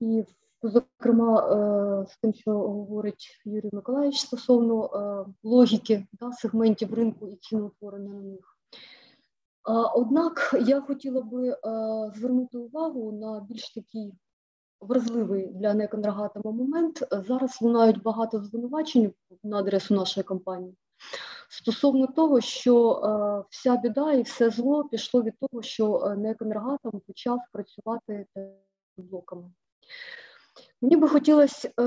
і, зокрема, е, з тим, що говорить Юрій Миколаївич стосовно логіки да, сегментів ринку і ціноутворення на них. Однак я хотіла би звернути увагу на більш такий вразливий для неконтрагатома момент. Зараз лунають багато звинувачень на адресу нашої компанії стосовно того, що е, вся біда і все зло пішло від того, що е, Неконергатом почав працювати блоками. Мені би хотілося е,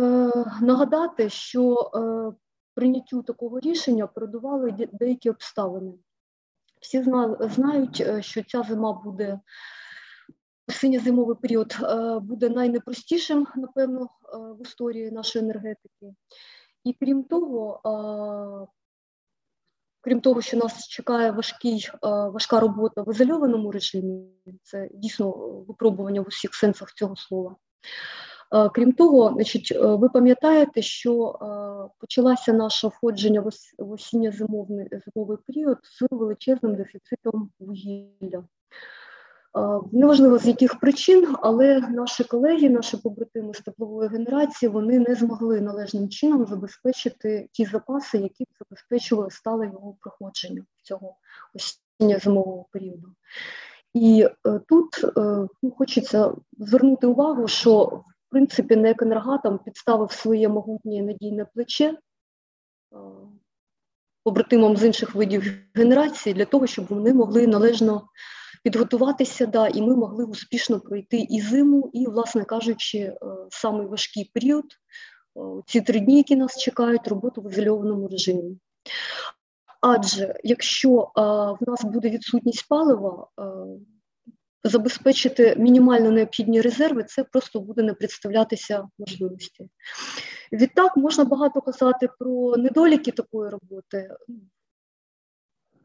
нагадати, що е, прийняттю такого рішення передували деякі обставини. Всі знають, е, що ця зима буде, осінньо-зимовий період буде найнепростішим, напевно, в історії нашої енергетики. І крім того, Крім того, що нас чекає важкий, е, важка робота в ізольованому режимі, це дійсно випробування в усіх сенсах цього слова. Е, крім того, значить, е, ви пам'ятаєте, що почалося наше входження в осінньо-зимовий період з величезним дефіцитом вугілля. Неважливо з яких причин, але наші колеги, наші побратими з теплової генерації, вони не змогли належним чином забезпечити ті запаси, які забезпечували стале його проходження цього осінньо-зимового періоду. І е, тут е, ну, хочеться звернути увагу, що в принципі НЕК «Енергатом» підставив своє могутнє надійне плече е, побратимам з інших видів генерації для того, щоб вони могли належно підготуватися, да, і ми могли успішно пройти і зиму, і, власне кажучи, е, самий важкий період, е, ці три дні, які нас чекають, роботу в ізольованому режимі. Адже якщо а, е, в нас буде відсутність палива, а, забезпечити мінімально необхідні резерви, це просто буде не представлятися можливості. Відтак можна багато казати про недоліки такої роботи.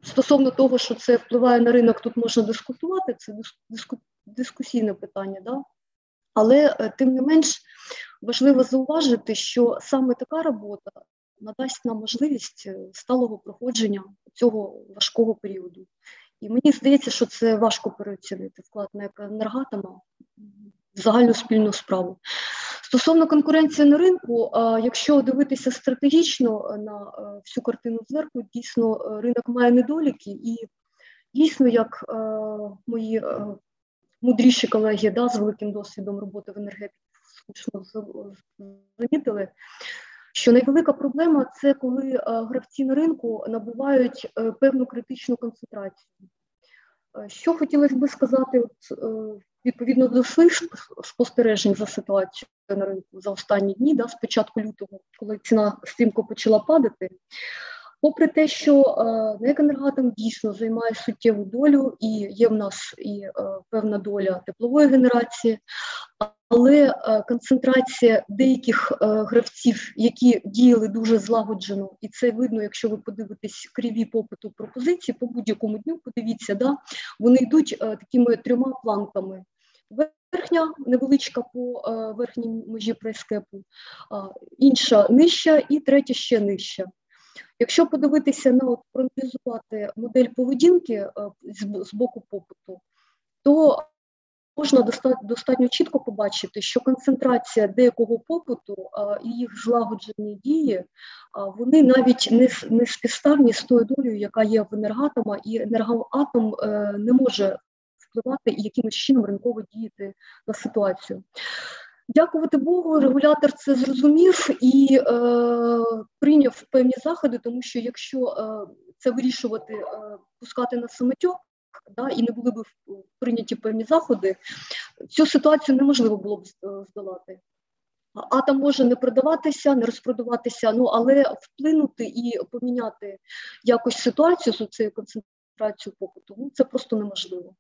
Стосовно того, що це впливає на ринок, тут можна дискутувати, це диску, дискусійне питання. Да? Але е, тим не менш важливо зауважити, що саме така робота надасть нам можливість е, сталого проходження цього важкого періоду. І мені здається, що це важко переоцінити вклад на енергатома загальну спільну справу. Стосовно конкуренції на ринку, якщо дивитися стратегічно на всю картину зверху, дійсно ринок має недоліки, і дійсно, як мої мудріші колеги да, з великим досвідом роботи в енергетиці замітили, що найвелика проблема це коли е, гравці на ринку набувають е, певну критичну концентрацію. Е, що хотілося би сказати, от, відповідно до своїх спостережень за ситуацією на ринку за останні дні, да, з початку лютого, коли ціна стрімко почала падати, Попри те, що НЕК «Енергоатом» дійсно займає суттєву долю, і є в нас і певна доля теплової генерації, але е, концентрація деяких е, гравців, які діяли дуже злагоджено, і це видно, якщо ви подивитесь криві попиту пропозиції по будь-якому дню, подивіться, да, вони йдуть е, такими трьома планками. Верхня невеличка по верхній межі прайскепу, інша нижча і третя ще нижча. Якщо подивитися на проаналізувати модель поведінки з боку попиту, то можна достатньо чітко побачити, що концентрація деякого попиту і їх злагоджені дії, вони навіть не не співставні з тою долею, яка є в енергатома, і енергоатом е, не може впливати і якимось чином ринково діяти на ситуацію. Дякувати Богу, регулятор це зрозумів і е, прийняв певні заходи, тому що якщо е, це вирішувати, е, пускати на самотьок, да, і не були б прийняті певні заходи, цю ситуацію неможливо було б е, здолати. Атом може не продаватися, не розпродаватися, ну але вплинути і поміняти якось ситуацію з цією концентрацією попиту ну, це просто неможливо.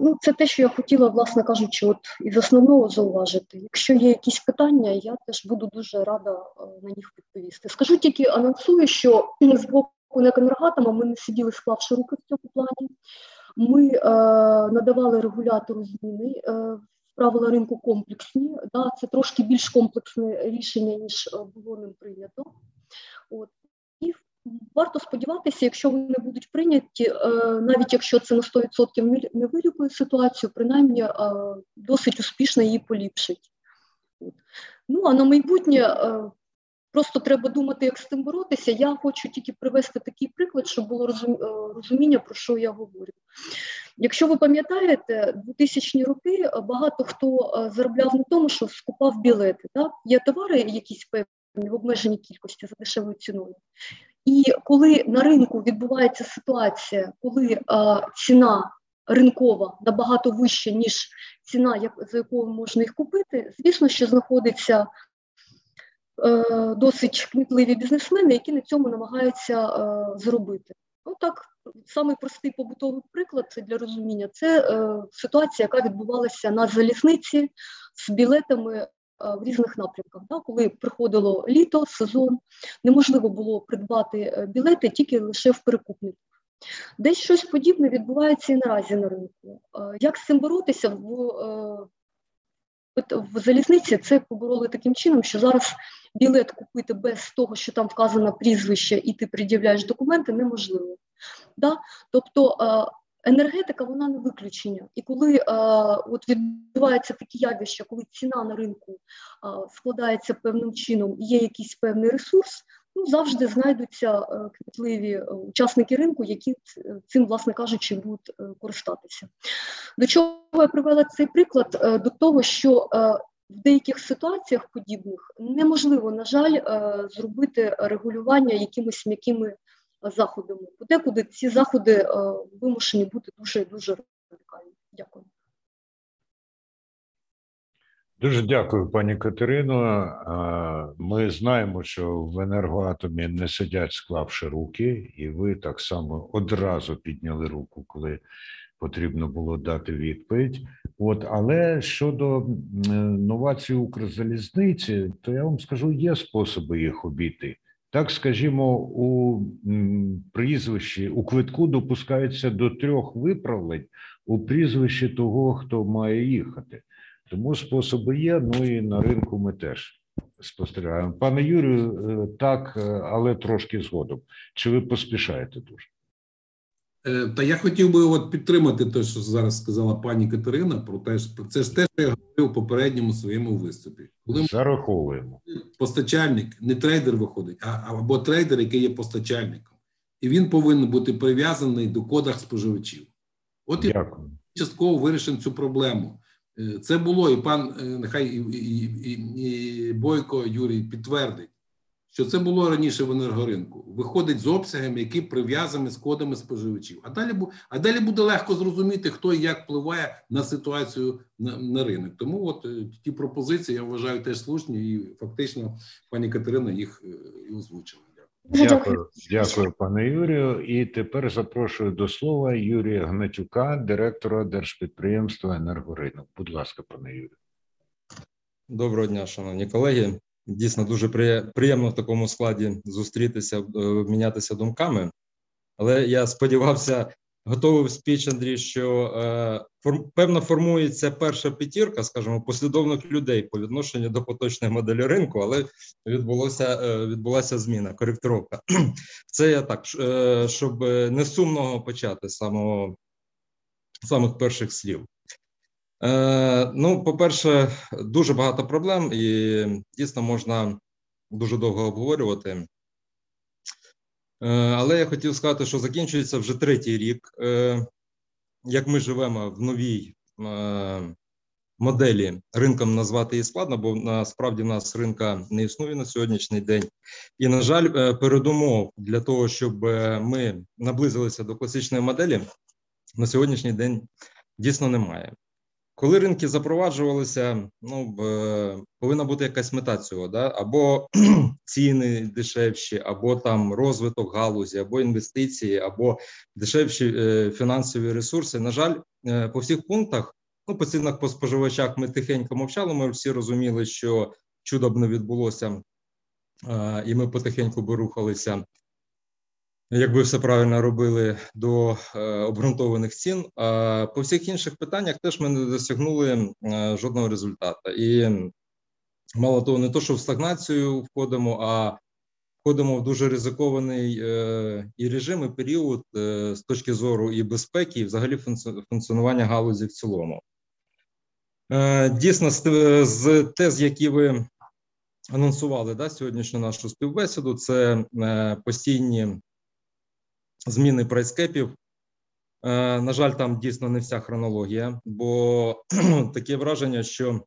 Ну, Це те, що я хотіла, власне кажучи, от із основного зауважити. Якщо є якісь питання, я теж буду дуже рада е, на них відповісти. Скажу тільки анонсую, що з боку Енергатома ми не сиділи, склавши руки в цьому плані. Ми е, надавали регулятору зміни е, правила ринку комплексні. Да, Це трошки більш комплексне рішення, ніж е, було ним прийнято. От. І варто сподіватися, якщо вони будуть прийняті, е, навіть якщо це на 100% не вилікує ситуацію, принаймні е, досить успішно її поліпшить. От. Ну а на майбутнє. Е, Просто треба думати, як з цим боротися. Я хочу тільки привести такий приклад, щоб було е, розуміння, про що я говорю. Якщо ви пам'ятаєте, 2000-ні роки багато хто е, заробляв на тому, що скупав білети. Так? Є товари, якісь певні в обмеженій кількості за дешевою ціною. І коли на ринку відбувається ситуація, коли а, е, ціна ринкова набагато вища, ніж ціна, як, за якою можна їх купити, звісно, що знаходиться Е, досить кмітливі бізнесмени, які на цьому намагаються е, зробити. Ну так, самий простий побутовий приклад для розуміння це е, ситуація, яка відбувалася на залізниці з білетами. В різних напрямках, да, коли приходило літо, сезон, неможливо було придбати білети тільки лише в перекупників. Десь щось подібне відбувається і наразі на ринку. Як з цим боротися в в залізниці? Це побороли таким чином, що зараз білет купити без того, що там вказано прізвище, і ти пред'являєш документи, неможливо. Да? Тобто енергетика вона не виключення. І коли от відбуваються такі явища, коли ціна на ринку складається певним чином, є якийсь певний ресурс. Ну, завжди знайдуться квітливі учасники ринку, які цим, власне кажучи, будуть користатися. До чого я привела цей приклад? До того, що в деяких ситуаціях подібних неможливо, на жаль, е, зробити регулювання якимись м'якими заходами. Подекуди ці заходи е, вимушені бути дуже дуже радикальні. Дякую. Дуже дякую, пані Катерино. Ми знаємо, що в енергоатомі не сидять, склавши руки, і ви так само одразу підняли руку, коли потрібно було дати відповідь. От, але щодо новації Укрзалізниці, то я вам скажу, є способи їх обійти. Так, скажімо, у прізвищі у квитку допускається до трьох виправлень у прізвищі того, хто має їхати. Тому способи є. Ну і на ринку ми теж спостерігаємо. Пане Юрію, е, так, е, але трошки згодом. Чи ви поспішаєте дуже? Е, та я хотів би от підтримати те, що зараз сказала пані Катерина, про те, що це ж те, що я говорив у попередньому своєму виступі. Коли зараховуємо постачальник, не трейдер виходить, а або трейдер, який є постачальником, і він повинен бути прив'язаний до кодах споживачів. От і частково вирішимо цю проблему. Е, це було і пан е, нехай і, і, і, і Бойко Юрій підтвердить що це було раніше в енергоринку. Виходить з обсягами, які прив'язані з кодами споживачів. А далі а далі буде легко зрозуміти, хто і як впливає на ситуацію на, на ринок. Тому от е, ті пропозиції я вважаю теж слушні, і фактично пані Катерина їх е, і озвучила. Дякую, дякую, пане Юрію. І тепер запрошую до слова Юрія Гнатюка, директора держпідприємства «Енергоринок». Будь ласка, пане Юрію. Доброго дня, шановні колеги. Дійсно дуже приємно в такому складі зустрітися, е, обмінятися думками. Але я сподівався, готовий спіч, Андрій, що е, форм, певно формується перша п'ятірка, скажімо, послідовних людей по відношенню до поточної моделі ринку, але відбулося е, відбулася зміна, коректировка. <clears throat> Це я так, е, щоб не сумного почати з самого самих перших слів. Е, ну, по-перше, дуже багато проблем, і дійсно можна дуже довго обговорювати. Е, але я хотів сказати, що закінчується вже третій рік, е, як ми живемо в новій моделі. Ринком назвати її складно, бо насправді в нас ринка не існує на сьогоднішній день. І, на жаль, передумов для того, щоб ми наблизилися до класичної моделі, на сьогоднішній день дійсно немає. Коли ринки запроваджувалися, ну повинна бути якась мета цього, да? або <clears throat> ціни дешевші, або там розвиток галузі, або інвестиції, або дешевші е, фінансові ресурси. На жаль, е, по всіх пунктах, ну по цінах по споживачах, ми тихенько мовчали. Ми всі розуміли, що чудо б не відбулося, е, і ми потихеньку би рухалися якби все правильно робили до е, обґрунтованих цін. А по всіх інших питаннях теж ми не досягнули е, жодного результату. І мало того, не то, що в стагнацію входимо, а входимо в дуже ризикований е, і режим, і період з точки зору і безпеки, і взагалі функціонування галузі в цілому. Дійсно, з тез, які ви анонсували да, сьогоднішню нашу співбесіду, це постійні зміни прайскепів. Е, на жаль, там дійсно не вся хронологія, бо <clears throat> таке враження, що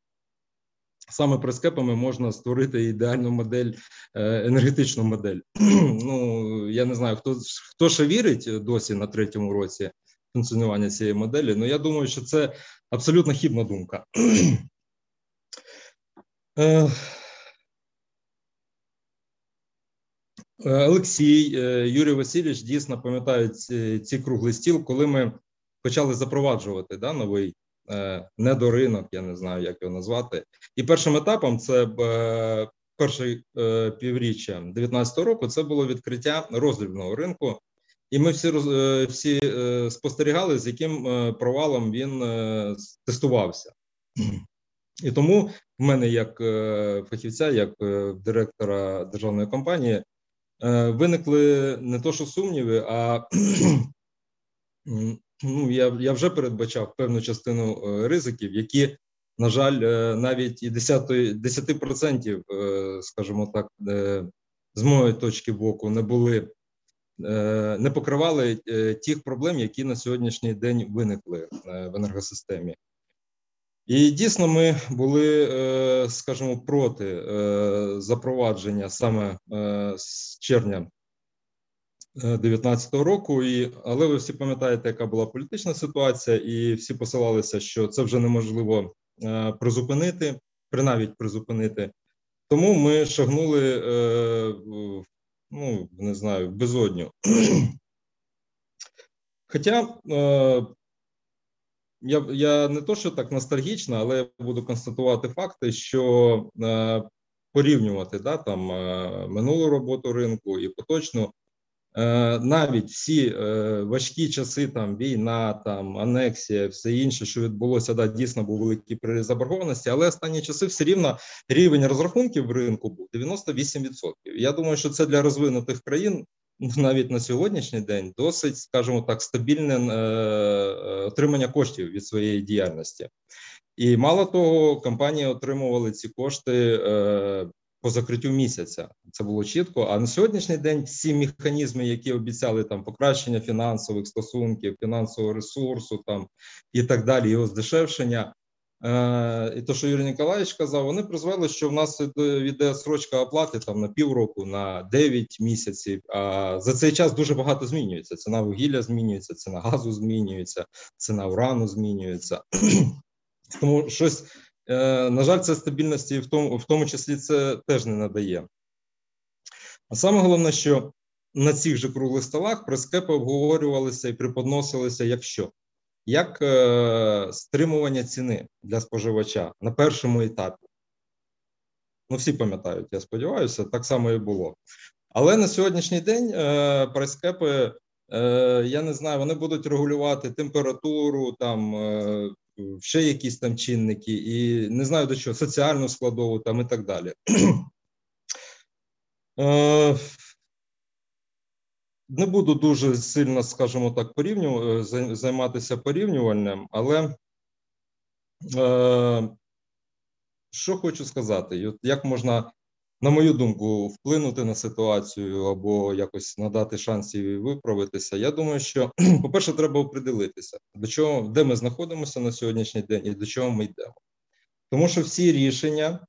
саме прайскепами можна створити ідеальну модель, е, енергетичну модель. <clears throat> Ну я не знаю, хто хто ще вірить досі на третьому році функціонування цієї моделі. але я думаю, що це абсолютно хібна думка. <clears throat> Е, Е, Олексій, е, Юрій Васильович дійсно пам'ятають ці, круглий стіл, коли ми почали запроваджувати да, новий е, недоринок, я не знаю, як його назвати. І першим етапом це перше півріччя 2019 року. Це було відкриття роздрібного ринку, і ми всі всі спостерігали, з яким провалом він тестувався. І тому в мене, як фахівця, як директора державної компанії, Е, виникли не то, що сумніви, а <clears throat> ну, я я вже передбачав певну частину е, ризиків, які, на жаль, е, навіть і 10%, 10% скажімо так, з моєї точки боку, не були. Не покривали тих проблем, які на сьогоднішній день виникли в енергосистемі. І дійсно ми були, е, скажімо, проти е, запровадження саме е, з червня 2019 року. І, Але ви всі пам'ятаєте, яка була політична ситуація, і всі посилалися, що це вже неможливо призупинити, принавіть призупинити. Тому ми шагнули, ну не знаю, в безодню. <clears throat> Хоча я я не то, що так ностальгічно, але я буду констатувати факти, що е, порівнювати да, там е, минулу роботу ринку і поточну. Е, навіть всі е, важкі часи, там війна, там анексія, все інше, що відбулося, да, дійсно був великий приріз заборгованості, але останні часи все рівно рівень розрахунків в ринку був 98%. Я думаю, що це для розвинутих країн <laughs> навіть на сьогоднішній день досить, скажімо так, стабільне е, отримання коштів від своєї діяльності. І мало того, компанії отримували ці кошти е, по закриттю місяця. Це було чітко. А на сьогоднішній день всі механізми, які обіцяли там покращення фінансових стосунків, фінансового ресурсу, там і так далі, його здешевшення. Е, і то, що Юрій Ніколаєвич казав, вони призвели, що в нас йде срочка оплати там на півроку, на 9 місяців. А за цей час дуже багато змінюється. Ціна вугілля змінюється, ціна газу змінюється, ціна урану змінюється. <clears throat> Тому щось, е, на жаль, це стабільності в тому, в тому числі це теж не надає. А саме головне, що на цих же круглих столах прескепи обговорювалися і приподносилися, якщо як е, стримування ціни для споживача на першому етапі. Ну, всі пам'ятають, я сподіваюся, так само і було. Але на сьогоднішній день е, прайскепи, е, я не знаю, вони будуть регулювати температуру, там е, ще якісь там чинники, і не знаю до чого, соціальну складову там і так далі. <clears throat> Е, не буду дуже сильно, скажімо так, порівню, е, займатися порівнювальним, але е, що хочу сказати, як можна, на мою думку, вплинути на ситуацію або якось надати шанс їй виправитися. Я думаю, що, <clears throat> по-перше, треба оприділитися, до чого, де ми знаходимося на сьогоднішній день і до чого ми йдемо. Тому що всі рішення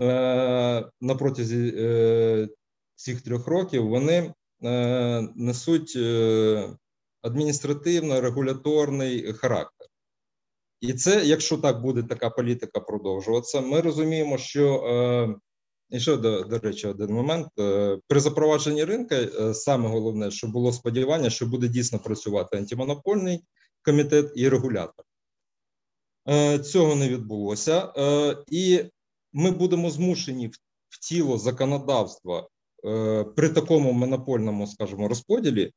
е, на протязі е, цих трьох років вони несуть е, адміністративно-регуляторний характер. І це, якщо так буде така політика продовжуватися, ми розуміємо, що е, і ще до, до речі, один момент при запровадженні ринка саме головне, що було сподівання, що буде дійсно працювати антимонопольний комітет і регулятор. Цього не відбулося, і ми будемо змушені в тіло законодавства Е, при такому монопольному, скажімо, розподілі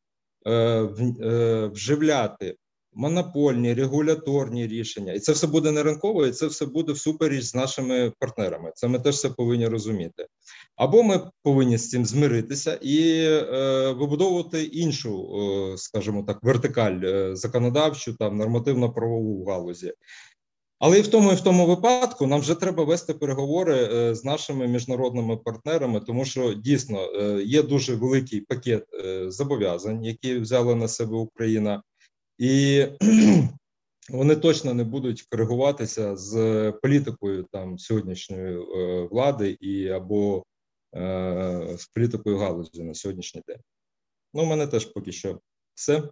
е, е, вживляти монопольні регуляторні рішення, і це все буде не ринково, і це все буде всупереч з нашими партнерами. Це ми теж все повинні розуміти. Або ми повинні з цим змиритися і е, вибудовувати іншу, е, скажімо так, вертикаль е, законодавчу та нормативно-правову галузі. Але і в тому і в тому випадку нам вже треба вести переговори е, з нашими міжнародними партнерами, тому що дійсно е, є дуже великий пакет е, зобов'язань, які взяла на себе Україна, і <clears throat> вони точно не будуть коригуватися з політикою там сьогоднішньої влади і або з політикою галузі на сьогоднішній день. Ну, у мене теж поки що все.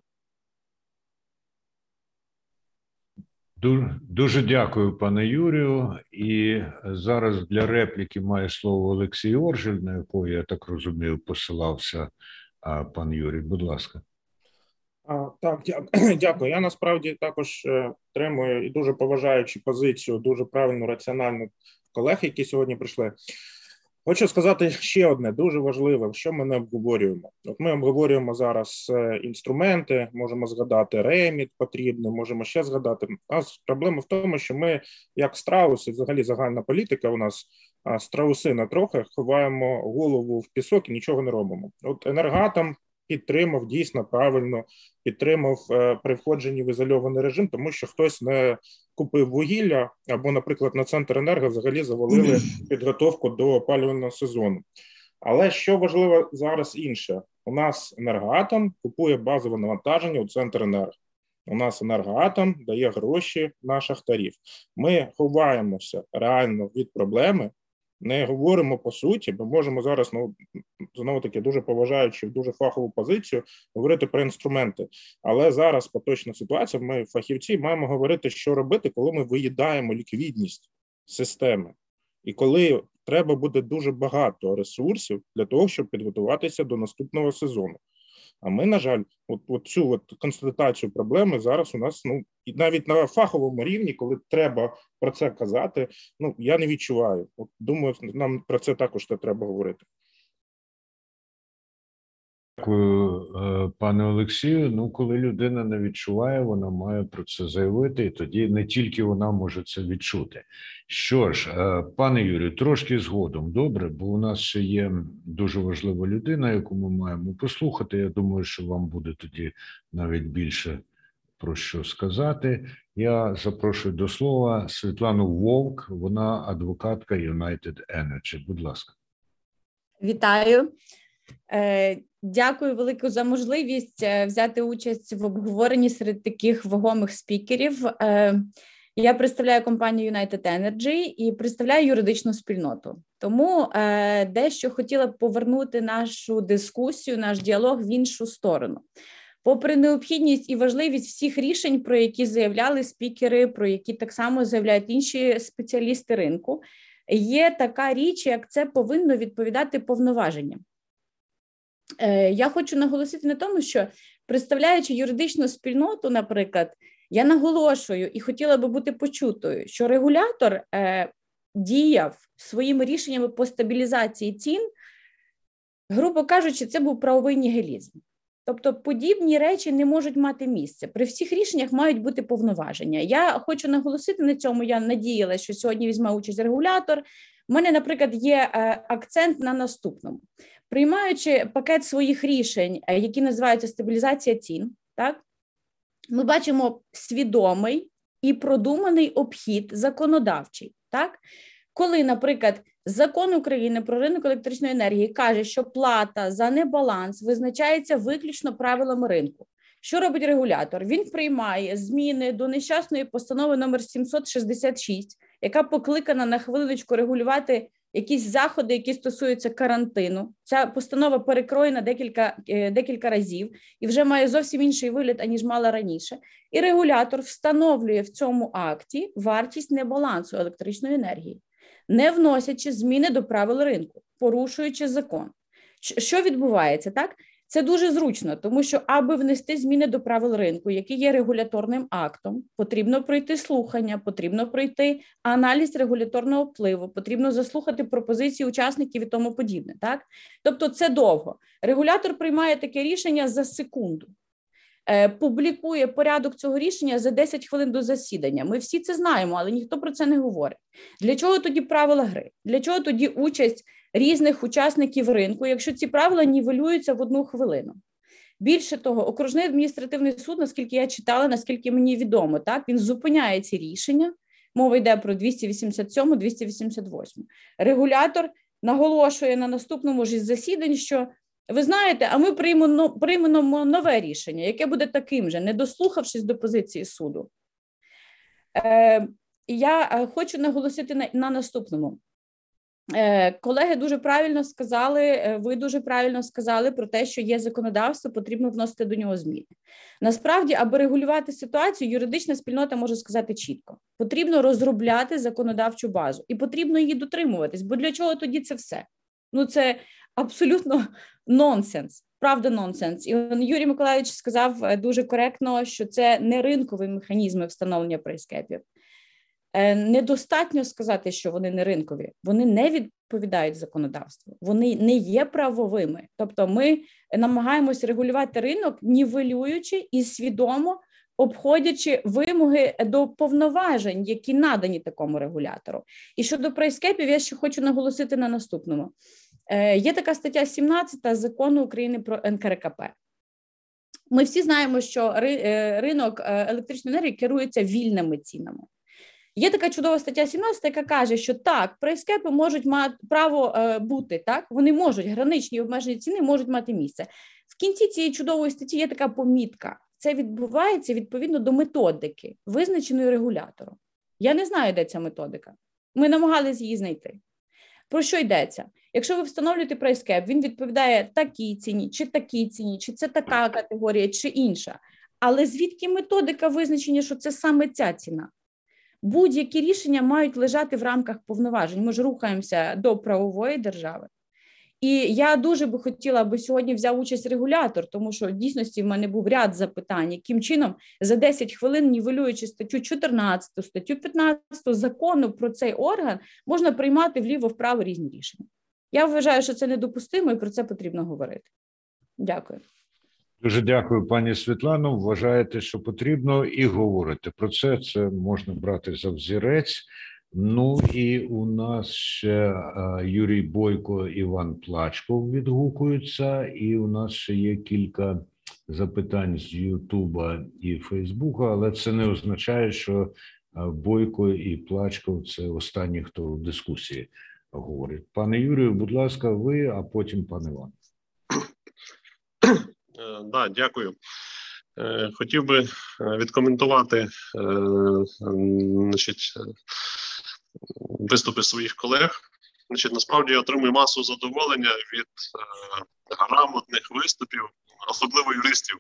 Дуже дякую, пане Юрію. І зараз для репліки має слово Олексій Оржель, на якого я так розумію, посилався пан Юрій. Будь ласка. Так, <clears throat> дякую. Я насправді також е, підтримую і дуже поважаючи позицію, дуже правильну, раціональну колег, які сьогодні прийшли. Хочу сказати ще одне дуже важливе, що ми не обговорюємо. От ми обговорюємо зараз е, інструменти, можемо згадати реміт потрібний, можемо ще згадати. А проблема в тому, що ми, як страуси, взагалі загальна політика у нас страуси на трохи ховаємо голову в пісок і нічого не робимо. От енергатом підтримав дійсно правильно, підтримав е, при входженні в ізольований режим, тому що хтось не купив вугілля або, наприклад, на центр енерго взагалі завалили підготовку до опалювального сезону. Але що важливо зараз інше, у нас енергоатом купує базове навантаження у центр енерго. У нас енергоатом дає гроші на шахтарів. Ми ховаємося реально від проблеми, не говоримо по суті, ми можемо зараз ну знову таки дуже поважаючи дуже фахову позицію, говорити про інструменти. Але зараз поточна ситуація. Ми фахівці маємо говорити, що робити, коли ми виїдаємо ліквідність системи, і коли треба буде дуже багато ресурсів для того, щоб підготуватися до наступного сезону. А ми, на жаль, от, от цю от констатацію проблеми зараз у нас ну і навіть на фаховому рівні, коли треба про це казати, ну я не відчуваю. От думаю, нам про це також треба говорити. Дякую, е, пане Олексію. Ну, коли людина не відчуває, вона має про це заявити, і тоді не тільки вона може це відчути. Що ж, е, пане Юрію, трошки згодом добре, бо у нас ще є дуже важлива людина, яку ми маємо послухати. Я думаю, що вам буде тоді навіть більше про що сказати. Я запрошую до слова Світлану Вовк, вона адвокатка United Energy. Будь ласка. Вітаю. Е, дякую велику за можливість е, взяти участь в обговоренні серед таких вагомих спікерів. Е, я представляю компанію United Energy і представляю юридичну спільноту. Тому дещо хотіла б повернути нашу дискусію, наш діалог в іншу сторону. Попри необхідність і важливість всіх рішень, про які заявляли спікери, про які так само заявляють інші спеціалісти ринку, є така річ, як це повинно відповідати повноваженням. Е, я хочу наголосити на тому, що представляючи юридичну спільноту, наприклад, я наголошую і хотіла би бути почутою, що регулятор е, діяв своїми рішеннями по стабілізації цін, грубо кажучи, це був правовий нігілізм. Тобто подібні речі не можуть мати місце. При всіх рішеннях мають бути повноваження. Я хочу наголосити на цьому. Я надіялася, що сьогодні візьме участь регулятор. У мене, наприклад, є е, акцент на наступному: приймаючи пакет своїх рішень, е, які називаються стабілізація цін, так ми бачимо свідомий і продуманий обхід законодавчий, так коли, наприклад, закон України про ринок електричної енергії каже, що плата за небаланс визначається виключно правилами ринку. Що робить регулятор? Він приймає зміни до нещасної постанови номер 766, яка покликана на хвилиночку регулювати якісь заходи, які стосуються карантину. Ця постанова перекроєна декілька е, декілька разів і вже має зовсім інший вигляд, аніж мала раніше. І регулятор встановлює в цьому акті вартість небалансу електричної енергії не вносячи зміни до правил ринку, порушуючи закон. Що відбувається так? Це дуже зручно, тому що, аби внести зміни до правил ринку, які є регуляторним актом, потрібно пройти слухання, потрібно пройти аналіз регуляторного впливу, потрібно заслухати пропозиції учасників і тому подібне. Так, тобто, це довго. Регулятор приймає таке рішення за секунду. Е, публікує порядок цього рішення за 10 хвилин до засідання. Ми всі це знаємо, але ніхто про це не говорить. Для чого тоді правила гри? Для чого тоді участь різних учасників ринку, якщо ці правила нівелюються в одну хвилину? Більше того, окружний адміністративний суд, наскільки я читала, наскільки мені відомо, так він зупиняє ці рішення. Мова йде про 287, 288. Регулятор наголошує на наступному ж із засідань, що ви знаєте, а ми приймемо нове рішення, яке буде таким же, не дослухавшись до позиції суду. Е, Я е, хочу наголосити на, на наступному. Е, Колеги дуже правильно сказали, е, ви дуже правильно сказали про те, що є законодавство, потрібно вносити до нього зміни. Насправді, аби регулювати ситуацію, юридична спільнота може сказати чітко: потрібно розробляти законодавчу базу і потрібно її дотримуватись. Бо для чого тоді це все? Ну, це абсолютно нонсенс. Правда, нонсенс. І Юрій Миколаївич сказав е, дуже коректно, що це не ринкові механізми встановлення прайскепів. Е, недостатньо сказати, що вони не ринкові, вони не відповідають законодавству, вони не є правовими. Тобто, ми намагаємося регулювати ринок, нівелюючи і свідомо обходячи вимоги до повноважень, які надані такому регулятору. І щодо прайскепів, я ще хочу наголосити на наступному: Е, є така стаття 17 закону України про НКРКП. Ми всі знаємо, що е, ринок електричної енергії керується вільними цінами. Є така чудова стаття 17, яка каже, що так, прайскепи можуть мати право бути, так, вони можуть, граничні обмежені ціни можуть мати місце. В кінці цієї чудової статті є така помітка. Це відбувається відповідно до методики, визначеної регулятором. Я не знаю, де ця методика. Ми намагалися її знайти. Про що йдеться? Якщо ви встановлюєте прайскеп, він відповідає такій ціні, чи такій ціні, чи це така категорія, чи інша. Але звідки методика визначення, що це саме ця ціна? Будь-які рішення мають лежати в рамках повноважень. Ми ж рухаємося до правової держави. І я дуже би хотіла, аби сьогодні взяв участь регулятор, тому що в дійсності в мене був ряд запитань, яким чином за 10 хвилин, нівелюючи статтю 14, статтю 15 закону про цей орган, можна приймати вліво-вправо різні рішення. Я вважаю, що це недопустимо, і про це потрібно говорити. Дякую. Дуже дякую, пані Світлано. Вважаєте, що потрібно, і говорите про це. Це можна брати за взірець. Ну і у нас ще Юрій Бойко, Іван Плачков відгукуються, і у нас ще є кілька запитань з Ютуба і Фейсбука, але це не означає, що Бойко і Плачков це останні, хто в дискусії говорить. Пане Юрію, будь ласка, ви, а потім пан Іван. <clears throat> <clears throat> Е, да, дякую. Е, хотів би е, відкоментувати значить, виступи своїх колег. Значить, Насправді я отримую масу задоволення від грамотних виступів, особливо юристів.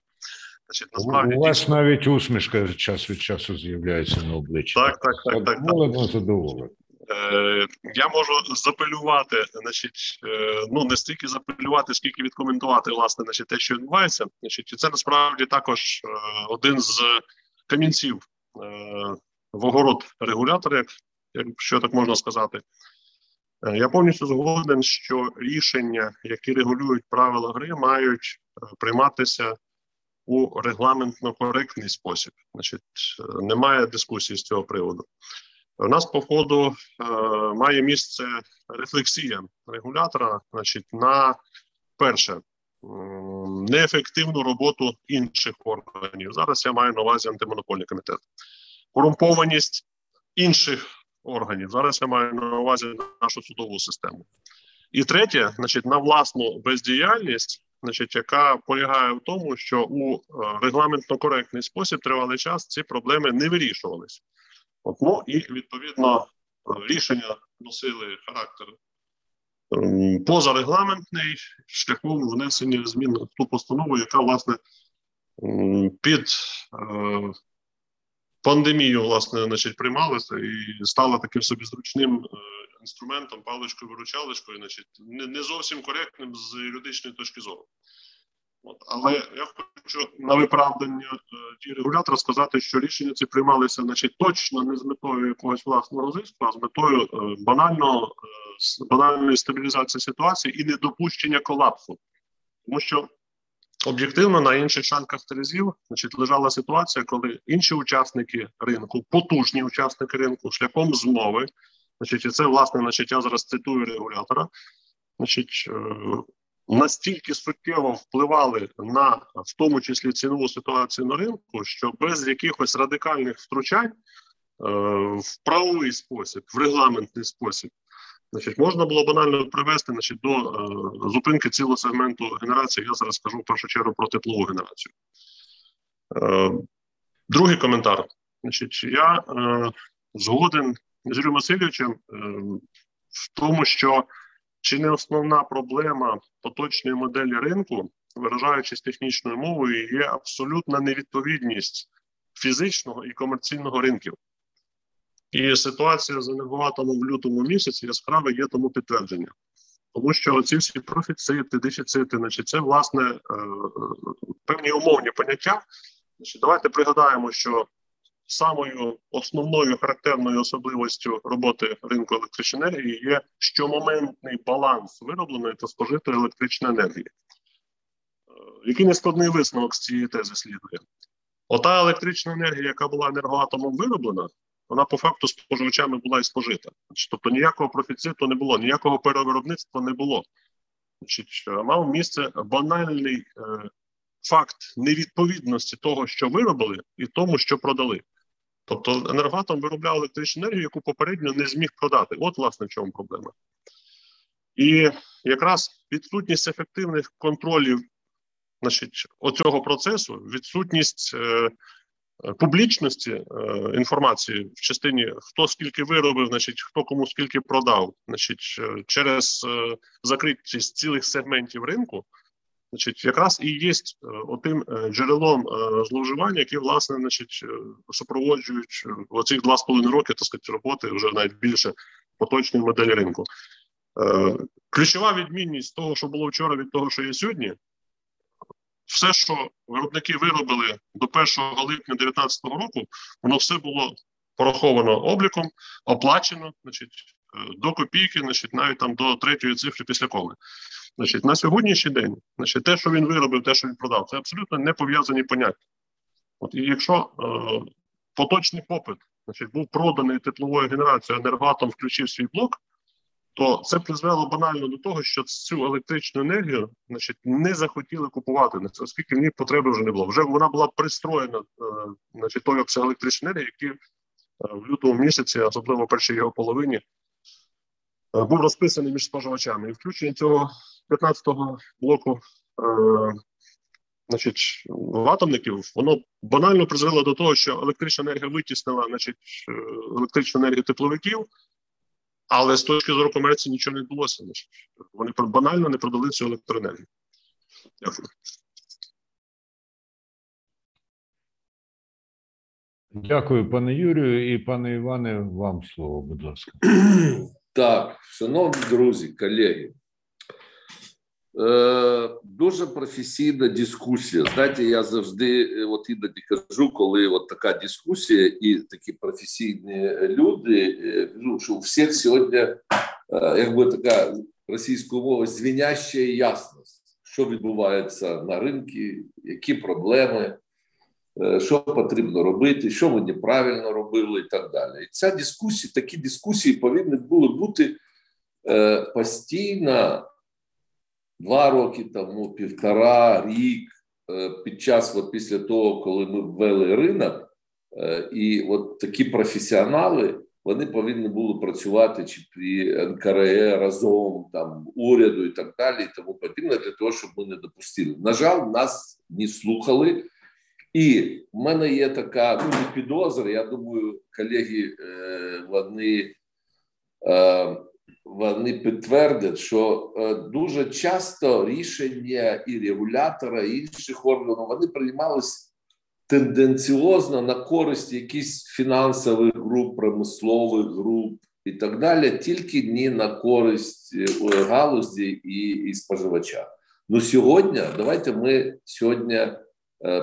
Значить, насправді У вас навіть усмішка час від часу з'являється на обличчі. Так, так, так. так, Задоволено, задоволено. Е, я можу запелювати, значить, е, ну не стільки запелювати, скільки відкоментувати власне, значить, те, що відбувається. Значить, і це насправді також е, один з камінців в огород регулятора, якщо так можна сказати. Я повністю згоден, що рішення, які регулюють правила гри, мають прийматися у регламентно коректний спосіб. Значить, немає дискусії з цього приводу. У нас по ходу е, має місце рефлексія регулятора, значить, на перше неефективну роботу інших органів. Зараз я маю на увазі антимонопольний комітет, корумпованість інших органів. Зараз я маю на увазі нашу судову систему. І третє, значить, на власну бездіяльність, значить, яка полягає в тому, що у е, регламентно коректний спосіб тривалий час ці проблеми не вирішувалися. От, ну і відповідно рішення носили характер ем, позарегламентний шляхом внесення змін в ту постанову, яка власне під е, пандемію власне значить, приймалася і стала таким собі зручним е, інструментом, паличкою виручалочкою, значить, не, не зовсім коректним з юридичної точки зору. От, Але я хочу на виправдання е, ті регулятора сказати, що рішення ці приймалися значить, точно не з метою якогось власного зиску, а з метою е, банального е, банальної стабілізації ситуації і недопущення колапсу, тому що об'єктивно на інших шанках терезів значить, лежала ситуація, коли інші учасники ринку, потужні учасники ринку, шляхом змови, значить, і це власне значить, я зараз цитую регулятора, значить настільки суттєво впливали на в тому числі цінову ситуацію на ринку, що без якихось радикальних втручань е, в правовий спосіб, в регламентний спосіб, значить, можна було банально привести значить, до е, зупинки цілого сегменту генерації. Я зараз скажу в першу чергу про теплову генерацію. Е, другий коментар. Значить, Я е, згоден з Юрієм Васильовичем е, в тому, що чи не основна проблема поточної моделі ринку, виражаючись технічною мовою, є абсолютна невідповідність фізичного і комерційного ринків. І ситуація з енергоатомом в лютому місяці яскраво є тому підтвердження. Тому що ці всі профіцити, дефіцити, значить, це власне е, певні умовні поняття. Значить, Давайте пригадаємо, що самою основною характерною особливістю роботи ринку електричної енергії є щомоментний баланс виробленої та спожитої електричної енергії. Е, який нескладний висновок з цієї тези слідує? Ота електрична енергія, яка була енергоатомом вироблена, вона по факту споживачами була і спожита. Тобто ніякого профіциту не було, ніякого перевиробництва не було. Значить, Мав місце банальний е, факт невідповідності того, що виробили, і тому, що продали. Тобто енергатом виробляв електричну енергію, яку попередньо не зміг продати. От, власне, в чому проблема. І якраз відсутність ефективних контролів значить, оцього процесу, відсутність е, публічності е, інформації в частині хто скільки виробив, значить, хто кому скільки продав, значить, е, через е, закритість цілих сегментів ринку значить, якраз і є е, отим е, джерелом е, зловживання, які власне значить, супроводжують оці два з половиною роки так сказати, роботи вже навіть більше поточної моделі ринку. Ключова відмінність того, що було вчора, від того, що є сьогодні, все, що виробники виробили до 1 липня 2019 року, воно все було пораховано обліком, оплачено, значить, до копійки, значить, навіть там до третьої цифри після коми. Значить, на сьогоднішній день, значить, те, що він виробив, те, що він продав, це абсолютно не пов'язані поняття. От і якщо е, поточний попит значить, був проданий тепловою генерацією, енергоатом включив свій блок, то це призвело банально до того, що цю електричну енергію значить, не захотіли купувати, оскільки в ній потреби вже не було. Вже вона була пристроєна, е, значить, той обсяг електричної енергії, який е, в лютому місяці, особливо в першій його половині, був розписаний між споживачами. І включення цього 15-го блоку значить, атомників, воно банально призвело до того, що електрична енергія витіснила значить, електричну енергію тепловиків, але з точки зору комерції нічого не відбулося. Значить. Вони банально не продали цю електроенергію. Дякую. Дякую, пане Юрію, і пане Іване, вам слово, будь ласка. <clears throat> Так, шановні друзі, колеги, Е, дуже професійна дискусія. Знаєте, я завжди е, от іноді кажу, коли от така дискусія, і такі професійні люди, ну що у всіх сьогодні якби така російською мовою звіняща ясність, що відбувається на ринку, які проблеми, що потрібно робити, що ми неправильно робили, і так далі. І ця дискусія, такі дискусії повинні були бути постійно два роки тому, півтора рік е, під час, от після того, коли ми ввели ринок, е, і от такі професіонали вони повинні були працювати чи при НКРЕ разом, там уряду і так далі, і тому подібне, для того, щоб ми не допустили. На жаль, нас не слухали. І в мене є така ну, підозра. Я думаю, колеги е, вони вони підтвердять, що е, дуже часто рішення і регулятора і інших органів вони приймались тенденціозно на користь якихось фінансових груп, промислових груп і так далі, тільки не на користь е, галузі і, і споживача. Ну сьогодні давайте ми сьогодні е,